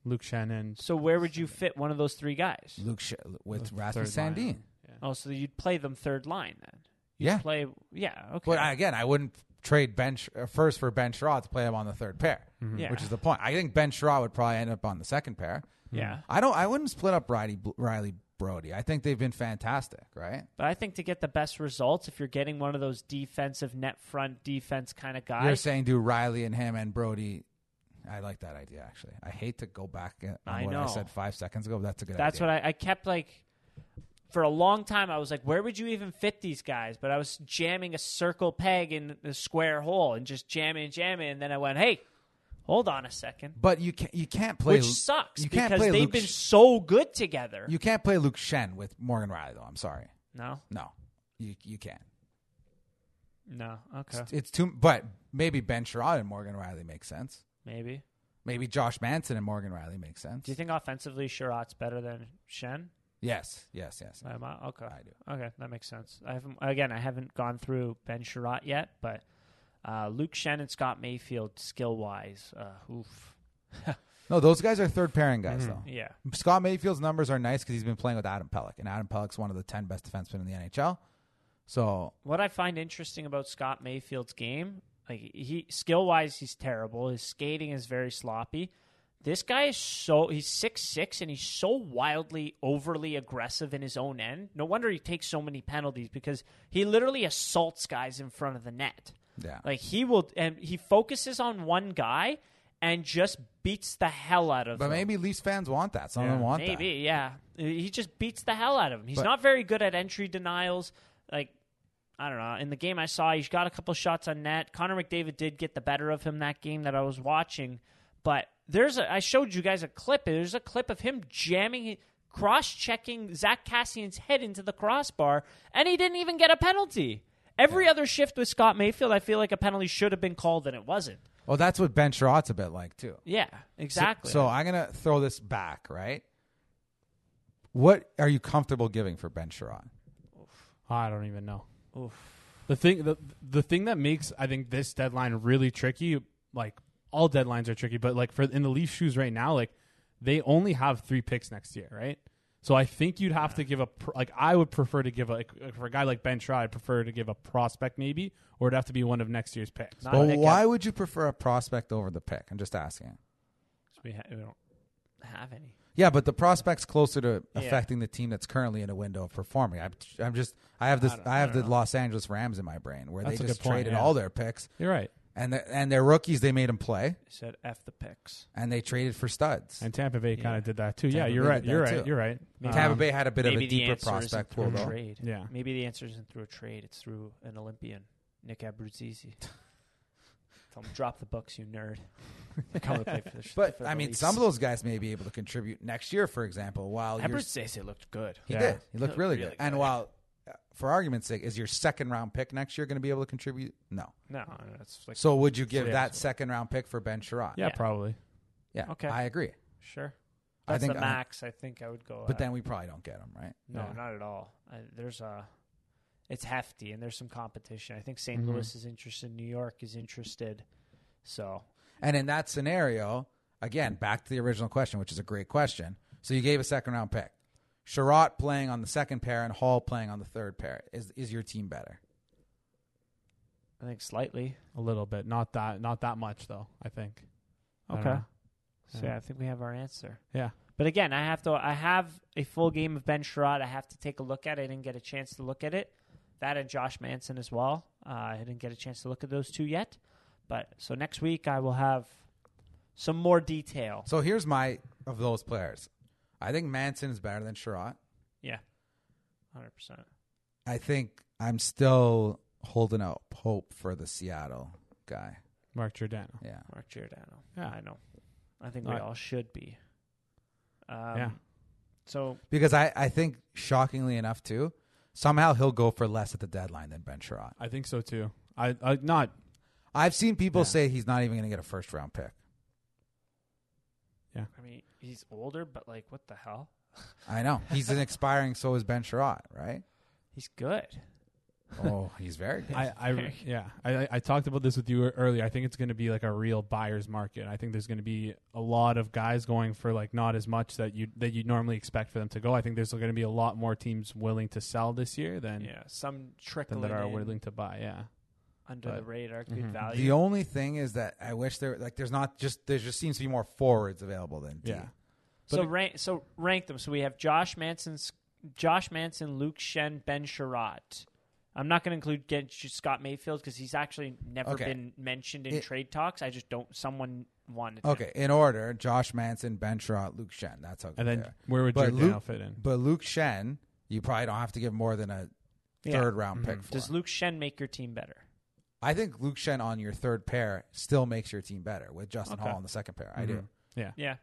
Luke Schenn. So where would you fit one of those three guys? Luke Sh- with the Rasmus third line. Sandin. Yeah. Oh, so you'd play them third line then. Yeah, Play, yeah, okay. but I, again, I wouldn't trade Ben Sh- uh, first for Ben Chiarot to play him on the third pair, Yeah. which is the point. I think Ben Chiarot would probably end up on the second pair. Yeah. I don't. I wouldn't split up Rielly Rielly Brodie. I think they've been fantastic, right? But I think to get the best results, if you're getting one of those defensive net front defense kind of guys, You're saying do Rielly and him and Brodie. I like that idea actually. I hate to go back on I what I said five seconds ago. But that's a good. that's idea. what I, I kept like. For a long time, I was like, "Where would you even fit these guys?" But I was jamming a circle peg in the square hole and just jamming and jamming, and then I went, "Hey, hold on a second. But you can't. You can't play. which sucks you can't because play they've Luke been Sh- so good together. You can't play Luke Schenn with Morgan Rielly though. I'm sorry. no, No, you you can't. no, okay, It's, it's too. But maybe Ben Chiarot and Morgan Rielly makes sense. maybe. Maybe Josh Manson and Morgan Rielly makes sense. Do you think offensively Chiarot's better than Schenn? Yes, yes, yes. I- okay, I do. Okay, that makes sense. I haven't again. I haven't gone through Ben Chiarot yet, but uh, Luke Schenn, Scott Mayfield, skill wise, uh, oof. No, those guys are third pairing guys though. Yeah, Scott Mayfield's numbers are nice because he's been playing with Adam Pelech, and Adam Pelech's one of the ten best defensemen in the NHL. So what I find interesting about Scott Mayfield's game, like he skill wise, he's terrible. His skating is very sloppy. This guy is so he's six six and he's so wildly overly aggressive in his own end. No wonder he takes so many penalties because he literally assaults guys in front of the net. Yeah, Like he will, and he focuses on one guy and just beats the hell out of him. but maybe Leafs fans want that. Some of them want maybe, yeah. He just beats the hell out of him. He's But- not very good at entry denials. Like I don't know. In the game I saw, he's got a couple shots on net. Connor McDavid did get the better of him that game that I was watching, but there's a. I showed you guys a clip. There's a clip of him jamming. Cross checking Zack Kassian's head into the crossbar, and he didn't even get a penalty. Every other shift with Scott Mayfield, I feel like a penalty should have been called, and it wasn't. Well, that's what Ben Chiarot's a bit like too. Yeah, So- exactly. So, I'm gonna throw this back. Right. What are you comfortable giving for Ben Chiarot? I don't even know. Oof. The thing the the thing that makes I think this deadline really tricky, like all deadlines are tricky, but like for in the Leaf shoes right now, like they only have three picks next year, right? So I think you'd have to give a pr- like I would prefer to give a like, for a guy like Ben Shaw, I'd prefer to give a prospect maybe, or it'd have to be one of next year's picks. Not Well, pick why up. would you prefer a prospect over the pick? I'm just asking. we, ha- we don't have any. Yeah, but the prospect's closer to Yeah. affecting the team that's currently in a window of performing. I'm, I'm just, I have this, I I, don't- I have the know. Los Angeles Rams in my brain where That's they just good point, traded yeah. all their picks You're right. And the, and their rookies they made them play They said F the picks. and they traded for studs. And Tampa Bay kind Yeah. of did that too. Tampa yeah, you're Bay right. did You're that right. too. You're right. Tampa Um, Bay had a bit of Maybe a the deeper answer isn't prospect through pool a though. trade. Yeah. Maybe the answer isn't through a trade. It's through an Olympian, Nick Abruzzese. Tell him drop the books, you nerd. Come and play for the, But for the I mean, Leafs. some of those guys may be able to contribute next year, for example. While you're, Abruzzese looked good. he Yeah. did, he looked Looked really, really good. And while, for argument's sake, is your second round pick next year going to be able to contribute? No. No, that's like So would you give yeah, that so- second round pick for Ben Chiarot? yeah, Yeah. probably. Yeah. Okay. I agree. sure. I That's think the I- max. I think I would go. But at. then we probably don't get him, right? no, Yeah. not at all. I, there's a. It's hefty, and there's some competition. I think saint Mm-hmm. Mhm. Louis is interested. New York is interested. So And in that scenario, again, back to the original question, which is a great question. So you gave a second round pick. Chiarot playing on the second pair and Holl playing on the third pair. Is is your team better? I think slightly. A little bit. Not that. Not that much though. I think. I don't Okay. know. So Yeah. yeah, I think we have our answer. Yeah. But again, I have to. I have a full game of Ben Chiarot. I have to take a look at it. I didn't get a chance to look at it. That and Josh Manson as well. Uh, I didn't get a chance to look at those two yet. But so next week I will have some more detail. So here's my of those players. I think Manson is better than Chiarot. Yeah, hundred percent. I think I'm still holding out hope for the Seattle guy. Mark Giordano. Yeah. Mark Giordano. Yeah. I know. I think we Right. all should be. Um, Yeah. So Because I, I think shockingly enough too, somehow he'll go for less at the deadline than Ben Chiarot. I think so too. I, I not I've seen people Yeah. say he's not even going to get a first round pick. I mean, he's older, but like, what the hell? I know he's an expiring. So is Ben Chiarot, right? He's good. Oh, he's very good. I, I yeah. I, I- I talked about this with you earlier. I think it's going to be like a real buyer's market. I think there's going to be a lot of guys going for like not as much that you that you normally expect for them to go. I think there's going to be a lot more teams willing to sell this year than Yeah, some than that are in willing to buy. Yeah. Under the radar, good Mhm. value. the only thing is that I wish there like there's not just there just seems to be more forwards available than D. Yeah. so but- rank, so rank them. So we have Josh Manson's, Josh Manson, Luke Schenn, Ben Chiarot. I'm not going to include get Scott Mayfield because he's actually never Okay. been mentioned in It- trade talks. I just don't. Someone wanted. him. Okay, in order: Josh Manson, Ben Chiarot, Luke Schenn. That's how. And then they are. where would But Luke- fit in? but Luke Schenn, you probably don't have to give more than a Yeah. third round Mhm. pick for. Does Luke Schenn make your team better? I think Luke Schenn on your third pair still makes your team better with Justin Okay. Holl on the second pair. I do. Mhm. Yeah. Yeah,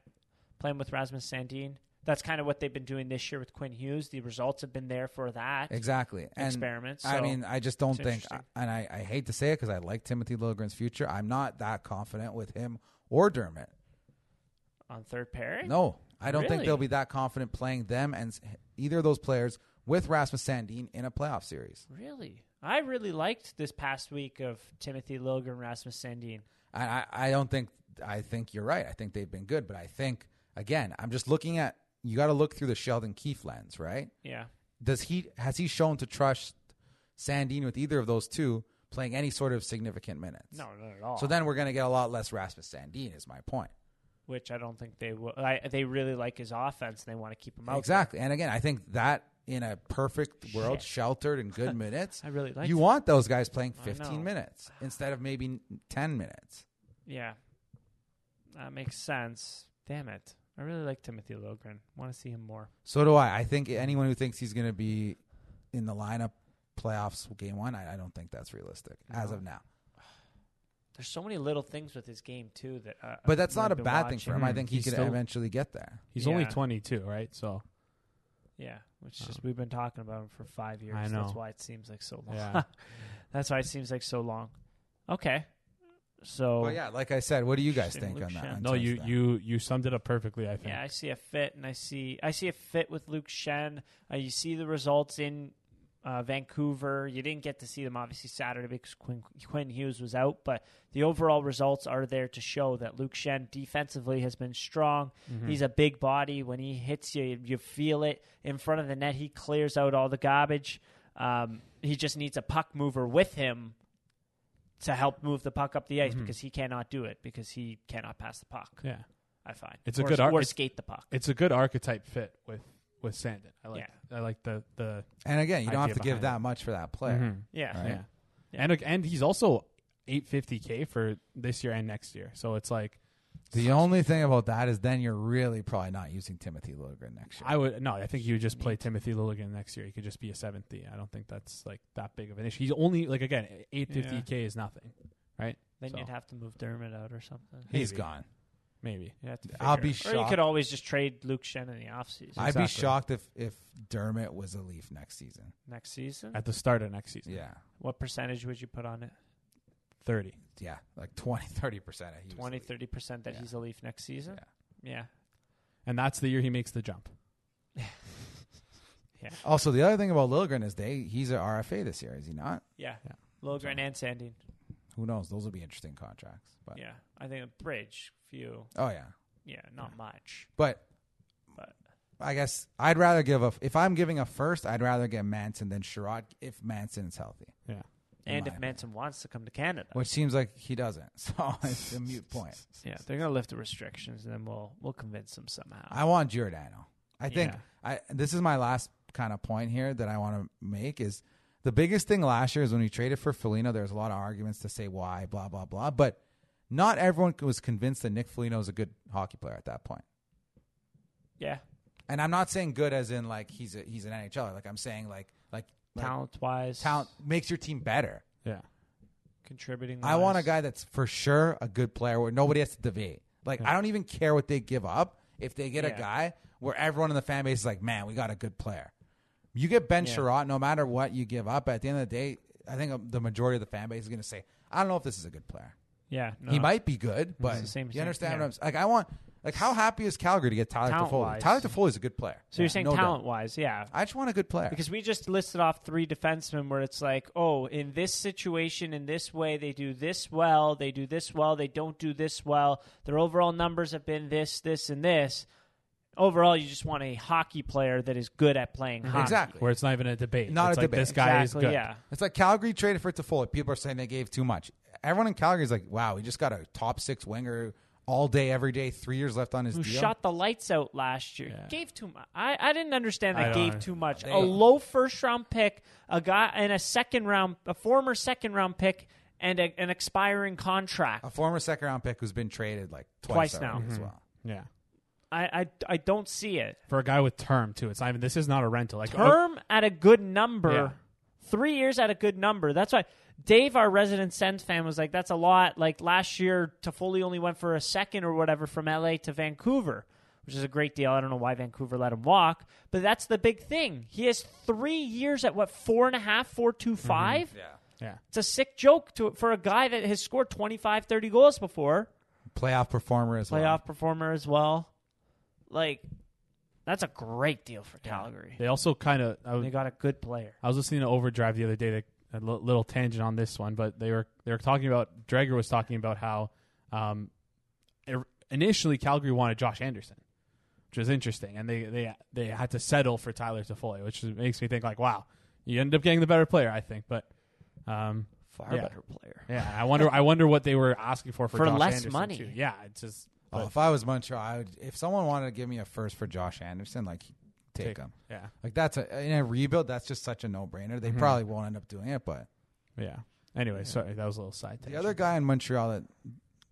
playing with Rasmus Sandin. That's kind of what they've been doing this year with Quinn Hughes. The results have been there for that Exactly. And experiment. I so- mean, I just don't it's think, interesting. and I, I hate to say it because I like Timothy Liljegren's future. I'm not that confident with him or Dermott. on third pairing. No, I don't think Really? they'll be that confident playing them and s- either of those players with Rasmus Sandin in a playoff series. Really? I really liked this past week of Timothy Liljegren, Rasmus Sandin. I, I, don't think I think you're right. I think they've been good, but I think again, I'm just looking at you got to look through the Sheldon Keefe lens, right? Yeah. Does he has he shown to trust Sandin with either of those two playing any sort of significant minutes? No, not at all. So then we're going to get a lot less Rasmus Sandin. Is my point which I don't think they will. I, they really like his offense. and They want to keep him out. exactly? And again, I think that in a perfect world, Shit. sheltered in good minutes, I really like. you want those guys playing I 15 know. minutes instead of maybe 10 minutes. Yeah, that makes sense. Damn it! I really like Timothy Liljegren. Want to see him more. So do I. I think anyone who thinks he's going to be in the lineup playoffs game one, I, I don't think that's realistic as of now. There's so many little things with his game too that. Uh, But that's I've not a been bad thing for him. I think he He's could still- eventually get there. He's only 22, right? So Yeah, which Oh. just we've been talking about him for five years. I know. That's why it seems like so long. yeah. That's why it seems like so long. Okay, so Well, yeah, like I said, what do you guys Interesting, think Luke on that? Schenn. no, you that? you you summed it up perfectly. I think. Yeah, I see a fit, and I see I see a fit with Luke Schenn. Uh, you see the results in uh, Vancouver. You didn't get to see them obviously Saturday because Quinn, Quinn Hughes was out, but the overall results are there to show that Luke Schenn defensively has been strong. Mhm. He's a big body. When he hits you, you feel it in front of the net. He clears out all the garbage. Um, he just needs a puck mover with him to help move the puck up the ice Mhm. because he cannot do it because he cannot pass the puck. yeah. I find It's a good ar- or skate the puck. It's a good archetype fit with with Sandin. I like Yeah. I like the the and again, you don't idea have to give behind that it. much for that player. Mhm. Yeah. Right. Yeah. Yeah. And and he's also 850k for this year and next year. So it's like The only thing about that is then you're really probably not using Timothy Liljegren next year. I would no, I think you would just play Timothy Liljegren next year. He could just be a seventh D. I don't think that's like that big of an issue. He's only like again, 850k is nothing, right? Then So. you'd have to move Dermott out or something. He's maybe. gone. Maybe. You have to I'll be it. Or you could always just trade Luke Schenn in the offseason I'd be Exactly. shocked if if Dermott was a Leaf next season. next season. At the start of next season. Yeah. What percentage would you put on it? 30. Yeah, like 20, 30 percent. 20, 30% that Yeah. he's a Leaf next season? Yeah. Yeah. And that's the year he makes the jump. Yeah. Also, the other thing about Liljegren is they he's an RFA this year, is he not? Yeah. Yeah. Liljegren and Sandin. Who knows? Those will be interesting contracts. But Yeah. I think a bridge, few. oh yeah, Yeah, not much. but But I guess I'd rather give a if I'm giving a first, I'd rather get Manson than Chiarot if Manson is healthy. Yeah. And if Manson wants to come to Canada, Which seems like he doesn't. So it's a mute point. yeah, they're gonna lift the restrictions, and then we'll we'll convince them somehow. I want Giordano. I think Yeah. I this is my last kind of point here that I want to make is the biggest thing last year is when we traded for Foligno, there was a lot of arguments to say why, blah, blah, blah. But not everyone was convinced that Nick Foligno is a good hockey player at that point. yeah, And I'm not saying good as in like he's a, he's an NHLer. Like I'm saying like like, like talent wise, talent makes your team better. Yeah. contributing. I want a guy that's for sure a good player where nobody has to debate. Like I don't even care what they give up if they get a guy where everyone in the fan base is like, man, we got a good player. You get Ben Yeah. Chiarot, no matter what you give up. At the end of the day, I think um, the majority of the fan base is going to say, I don't know if this is a good player. Yeah, no. He might be good, but the same you thing, understand yeah. what I'm saying? Like I want, like how happy is Calgary to get Tyler Toffoli? Tyler Toffoli is a good player. So you're saying No doubt. talent wise, yeah. I just want a good player. Because we just listed off three defensemen where it's like, oh, in this situation, in this way, they do this well, they do this well, they don't do this well. Their overall numbers have been this, this, and this. Overall, you just want a hockey player that is good at playing hockey. exactly. Where it's not even a debate. Not it's a like debate. this guy Exactly, is good. Yeah. It's like Calgary traded for Toffoli. People are saying they gave too much. Everyone in Calgary is like, wow, we just got a top six winger all day, every day, three years left on his Who deal. shot the lights out last year? Yeah. Gave too much. I, I didn't understand I that gave know. too much. They- a low first round pick, a guy, and a second round, a former second round pick, and a, an expiring contract. a former second round pick who's been traded like Twice twice, now. already as Mm-hmm. well. Yeah. I, I, I don't see it. For a guy with term too. It's not even this is not a rental. Like uh, term at a good number, Yeah. three years at a good number. That's why Dave, our resident Sens fan, was like, "That's a lot." Like last year, Toffoli only went for a second or whatever from LA to Vancouver, which is a great deal. I don't know why Vancouver let him walk, but that's the big thing. He has three years at what four and a half, four two five. Yeah. yeah. It's a sick joke to for a guy that has scored 25, 30 goals before, Playoff performer as playoff well. performer as well. Like, that's a great deal for Calgary. They also kind of I was, They got a good player. I was listening to Overdrive the other day. That, a li- little tangent on this one, but they were they were talking about Drager was talking about how um, er- initially Calgary wanted Josh Anderson, which was interesting, and they they they had to settle for Tyler Toffoli, which is- makes me think like, wow, you ended up getting the better player, I think, but. Um, Far Yeah. better player. yeah, I wonder. I wonder what they were asking for for, For Josh less Anderson, money. too. Yeah, it's just Oh, if I was Montreal, I would, if someone wanted to give me a first for Josh Anderson, like take, Take him. yeah, Like that's a in a rebuild. That's just such a no brainer. They mm-hmm. probably won't end up doing it, but yeah. Anyway, sorry, that was a little side. the other guy in Montreal that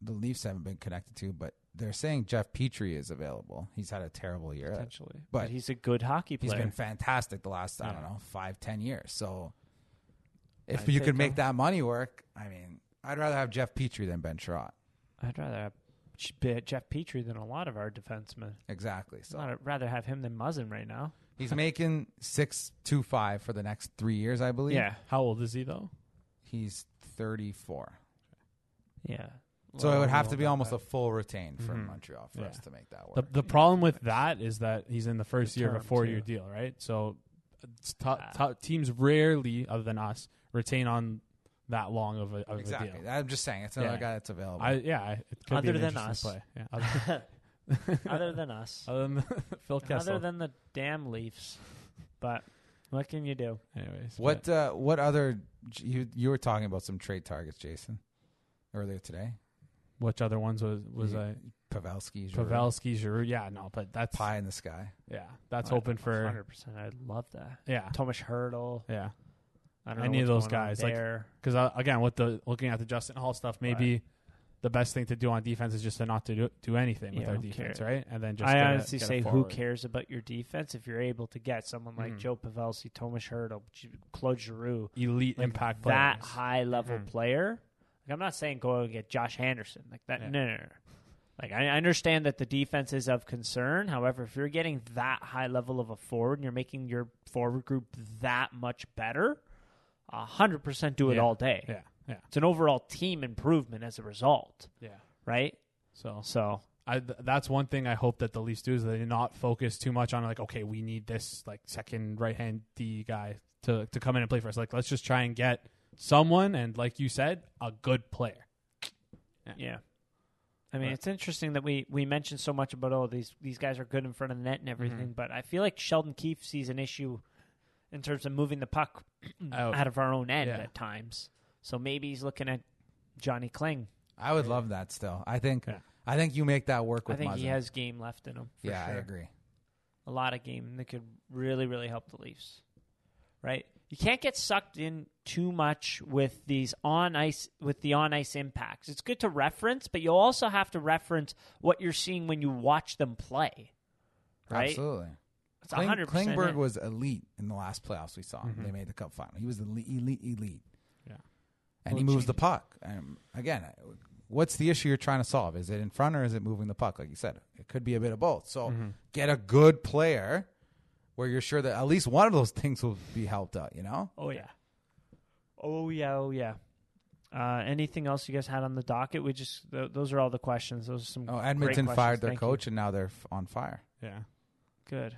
the Leafs haven't been connected to, but they're saying Jeff Petry is available. He's had a terrible year. potentially. but But, he's a good hockey player. He's been fantastic the last I don't know five ten years. So if I'd you could make him. that money work, I mean, I'd rather have Jeff Petry than Ben Chiarot. I'd rather have Jeff Petry than a lot of our defensemen. Exactly. So I'd rather have him than Muzzin right now. he's making six two five for the next three years, I believe. Yeah, How old is he though? He's thirty four. yeah. So it would have to be almost that. a full retain for Mhm. Montreal for Yeah. us to make that The work. the problem with that is that he's in the first The year of a term, four year deal, right? So it's t- Ah. t- teams rarely, other than us, retain on that long of a, of exactly. a deal. I'm just saying it's another Yeah. guy that's available. I yeah, I- it could be Other an than interesting us. Play. Yeah, other, Other than us, other than Phil Kessel. other than the damn Leafs, but what can you do? Anyways, what uh, what other you you were talking about some trade targets, Jason, earlier today. which other ones was was You- I Pavelski, Giroux, Pavelski, Giroux? Yeah, no, but that's pie in the sky. yeah, that's open for hundred percent. I love that. yeah, Tomas Hertl. yeah. I don't Any know of those guys, like. Because uh, again, with the looking at the Justin Holl stuff, maybe the best thing to do on defense is just to not to do, do anything with Yeah, our defense, cares? right? And then just I get a- honestly get say, who cares about your defense if you're able to get someone like Mhm. Joe Pavelski, Tomas Hertl, Claude Giroux, Elite like impact that players. high level Mhm. player. Like I'm not saying go and get Josh Anderson like that. Yeah. No, no, no. Like I understand that the defense is of concern. However, if you're getting that high level of a forward and you're making your forward group that much better, a hundred percent do it Yeah. all day. Yeah, yeah, It's an overall team improvement as a result, yeah. right? So So I, th- that's one thing I hope that the Leafs do is they not focus too much on like, okay, we need this like second right hand D guy to to come in and play for us. Like, let's just try and get someone, and like you said, a good player. Yeah. yeah. I mean, But- it's interesting that we, we mentioned so much about oh these these guys are good in front of the net and everything, Mhm. but I feel like Sheldon Keefe sees an issue in terms of moving the puck Out. out of our own end Yeah. at times. So maybe he's looking at Johnny Kling. I would love that still. I think Yeah. I think you make that work I with think he has game left in him. for yeah, I agree. a lot of game that could really, really help the Leafs. Right? You can't get sucked in too much with these on ice with the on ice impacts. It's good to reference, but you'll also have to reference what you're seeing when you watch them play. Right? Absolutely. It's Kling, 100% Klingberg it. was elite in the last playoffs we saw. Mhm. They made the cup final. He was elite, elite, elite. Yeah. And he moves gee. the puck. And again, what's the issue you're trying to solve? Is it in front or is it moving the puck? Like you said, it could be a bit of both. So Mhm. get a good player where you're sure that at least one of those things will be helped out. You know? Oh yeah. Oh yeah, oh yeah. Uh, anything else you guys had on the docket? We just th- those are all the questions. Those are some Oh, Edmonton questions. fired their Thank you. coach, and now they're f- on fire. Yeah. Good.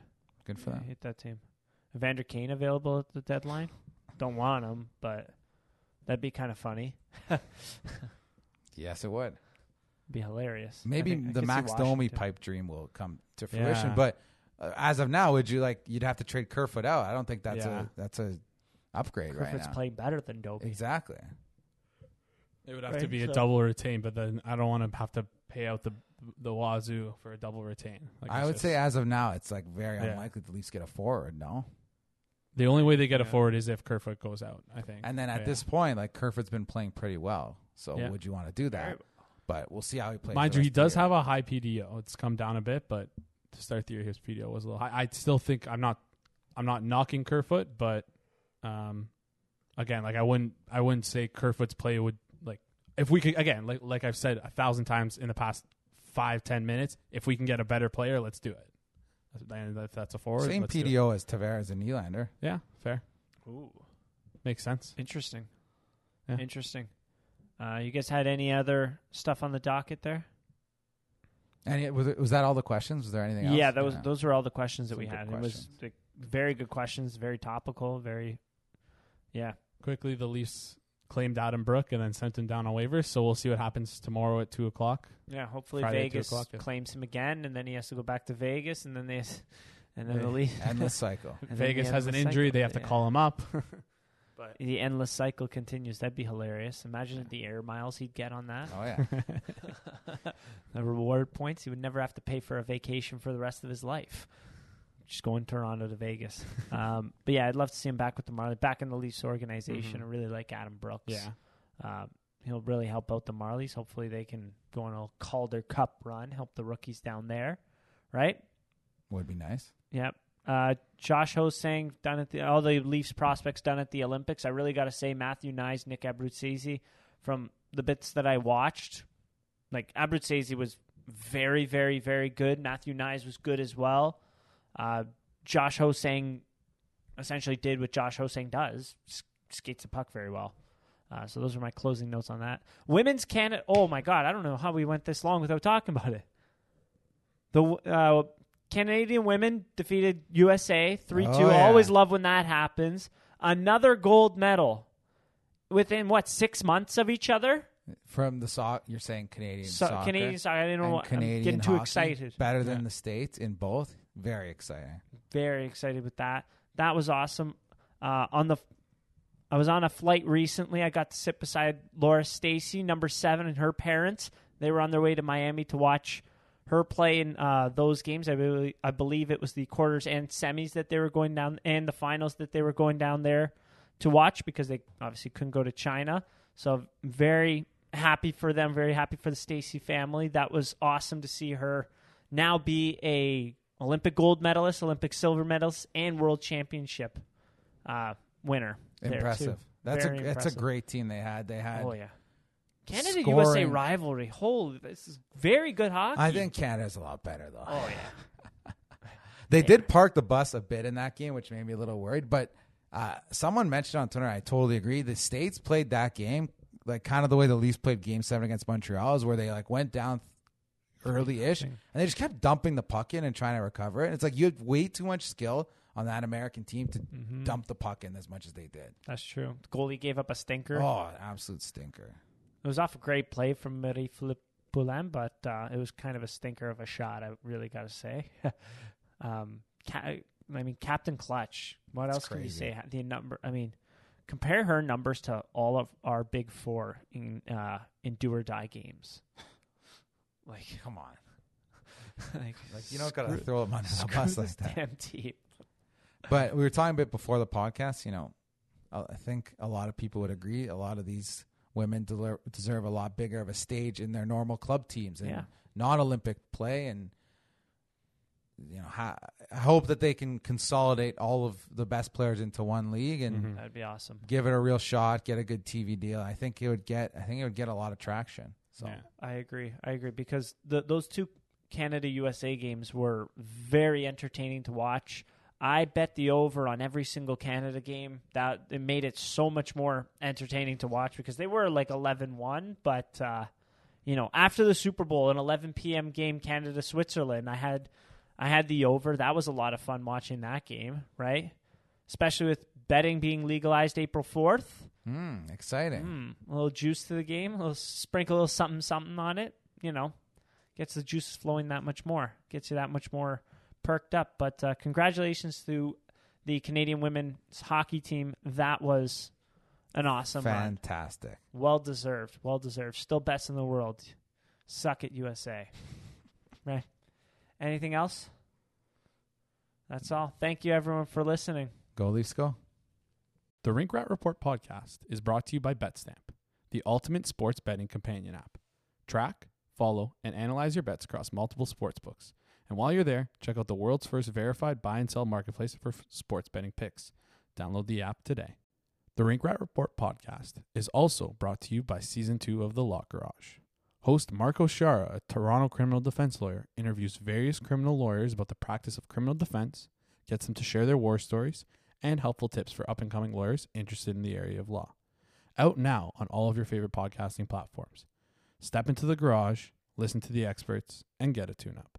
Good for I them. hate that team. Evander Kane available at the deadline? Don't want him, but that'd be kind of funny. Yes, it would. be hilarious. Maybe think- the Max Domi pipe dream will come to fruition, Yeah. but uh, as of now, would you like you'd have to trade Kerfoot out? I don't think that's Yeah. a that's a upgrade right Kerfoot's now. playing better than Domi. Exactly. It would have to Right, be a double retain, but then I don't want to have to pay out the the wazoo for a double retain. Like, I would just- say as of now, it's like very Yeah. unlikely the Leafs get a forward. No, the only way they get a forward is if Kerfoot goes out. I think. and then at Yeah. this point, like Kerfoot's been playing pretty well. So Yeah. would you want to do that? But we'll see how he plays. mind you, he does have a high PDO. It's come down a bit, but to start the year, his PDO was a little high. I still think I'm not I'm not knocking Kerfoot, but um, again, like I wouldn't I wouldn't say Kerfoot's play would like if we could again like like I've said a thousand times in the past five ten minutes, if we can get a better player, let's do it. And if that's a forward, same let's do it. PDO as Tavares and Nylander. Yeah, fair, Ooh, makes sense. interesting. Yeah. Interesting. Uh, you guys had any other stuff on the docket there? And it, was, it- was that all the questions? Was there anything else? Yeah, that was those were all the questions that Some we good had. It was like, very good questions, very topical, very yeah. Quickly, the Leafs claimed Adam Brook and then sent him down on waivers. So we'll see what happens tomorrow at two o'clock. Yeah, hopefully Friday Vegas yeah. claims him again, and then he has to go back to Vegas, and then they, and then the Leafs. endless cycle. and Vegas has an injury; cycle. they have to Yeah. call him up. But the endless cycle continues. That'd be hilarious. Imagine the air miles he'd get on that. Oh yeah. the reward points. He would never have to pay for a vacation for the rest of his life. Just going Toronto to Vegas. um, but yeah, I'd love to see him back with the Marlies, back in the Leafs organization. Mhm. I really like Adam Brooks. yeah, Uh, he'll really help out the Marlies. Hopefully, they can go on a Calder Cup run, help the rookies down there. Right? Would be nice. Yep. Uh, Josh Ho-Sang done at the all the Leafs prospects done at the Olympics. I really got to say Matthew Knies, Nick Abruzzese, from the bits that I watched, like Abruzzese was very, very, very good. Matthew Knies was good as well. Uh, Josh Ho-Sang essentially did what Josh Ho-Sang does, s- skates the puck very well. Uh, so those are my closing notes on that. Women's Canada. Oh my God, I don't know how we went this long without talking about it. The uh, Canadian women defeated USA three two. Oh, yeah. Always love when that happens. Another gold medal within what six months of each other. From the so- you're saying Canadian So soccer Canadian soccer. I didn't know. What, Canadian I'm getting too excited. Better than Yeah. the states in both. Very exciting. very excited with that. That was awesome. Uh, on the, I was on a flight recently. I got to sit beside Laura Stacey, number seven, and her parents. They were on their way to Miami to watch her play in uh, those games. I believe, I believe it was the quarters and semis that they were going down, and the finals that they were going down there to watch because they obviously couldn't go to China. So very happy for them. Very happy for the Stacey family. That was awesome to see her now be a Olympic gold medalist, Olympic silver medalist, and world championship uh, winner. Impressive. That's a Very that's a great team they had. They had. Oh yeah, Canada Scoring. USA rivalry. Holy, this is very good hockey. I think Canada's a lot better though. Oh yeah, They did park the bus a bit in that game, which made me a little worried. But uh, someone mentioned on Twitter, I totally agree. The states played that game like kind of the way the Leafs played Game Seven against Montreal, is where they like went down early-ish and they just kept dumping the puck in and trying to recover it. And It's like you had way too much skill on that American team to Mm-hmm. dump the puck in as much as they did. that's true. The goalie gave up a stinker. Oh, an absolute stinker. It was off a great play from Marie-Philip Poulin, but uh, it was kind of a stinker of a shot. I really got to say. um, ca- I mean, Captain Clutch. What That's else can you say? The number. I mean, compare her numbers to all of our big four in uh, in do or die games. Like, Come on. like, Like you don't gotta throw them under the bus like that. damn team. But we were talking a bit before the podcast. You know, I I think a lot of people would agree. A lot of these women deler- deserve a lot bigger of a stage in their normal club teams and Yeah. non-Olympic play. And you know, ha- I hope that they can consolidate all of the best players into one league and Mhm. That'd be awesome. give it a real shot. Get a good TV deal. I think it would get. I think it would get a lot of traction. So Yeah. I agree. I agree because the, those two Canada USA games were very entertaining to watch. I bet the over on every single Canada game. That it made it so much more entertaining to watch because they were like 11-1, but uh, you know, after the Super Bowl, an 11 p.m. game Canada Switzerland, I had I had the over. That was a lot of fun watching that game, right? Especially with betting being legalized April 4th. mm, exciting. Mm, a little juice to the game. A little sprinkle a little something something on it. You know, gets the juices flowing that much more. Gets you that much more perked up. But uh, congratulations to the Canadian women's hockey team. That was an awesome run. Fantastic. Well deserved. Well deserved. Still best in the world. Suck it, USA. right. Anything else? That's all. Thank you, everyone, for listening. Go Leafs, go. The Rink Rat Report podcast is brought to you by BetStamp, the ultimate sports betting companion app. Track, follow, and analyze your bets across multiple sports books. And while you're there, check out the world's first verified buy and sell marketplace for f- sports betting picks. Download the app today. The Rink Rat Report podcast is also brought to you by Season 2 of The Law Garage. Host Marco Shara, a Toronto criminal defense lawyer, interviews various criminal lawyers about the practice of criminal defense, gets them to share their war stories, and helpful tips for up and coming lawyers interested in the area of law. Out now on all of your favorite podcasting platforms. Step into the garage, listen to the experts, and get a tune up.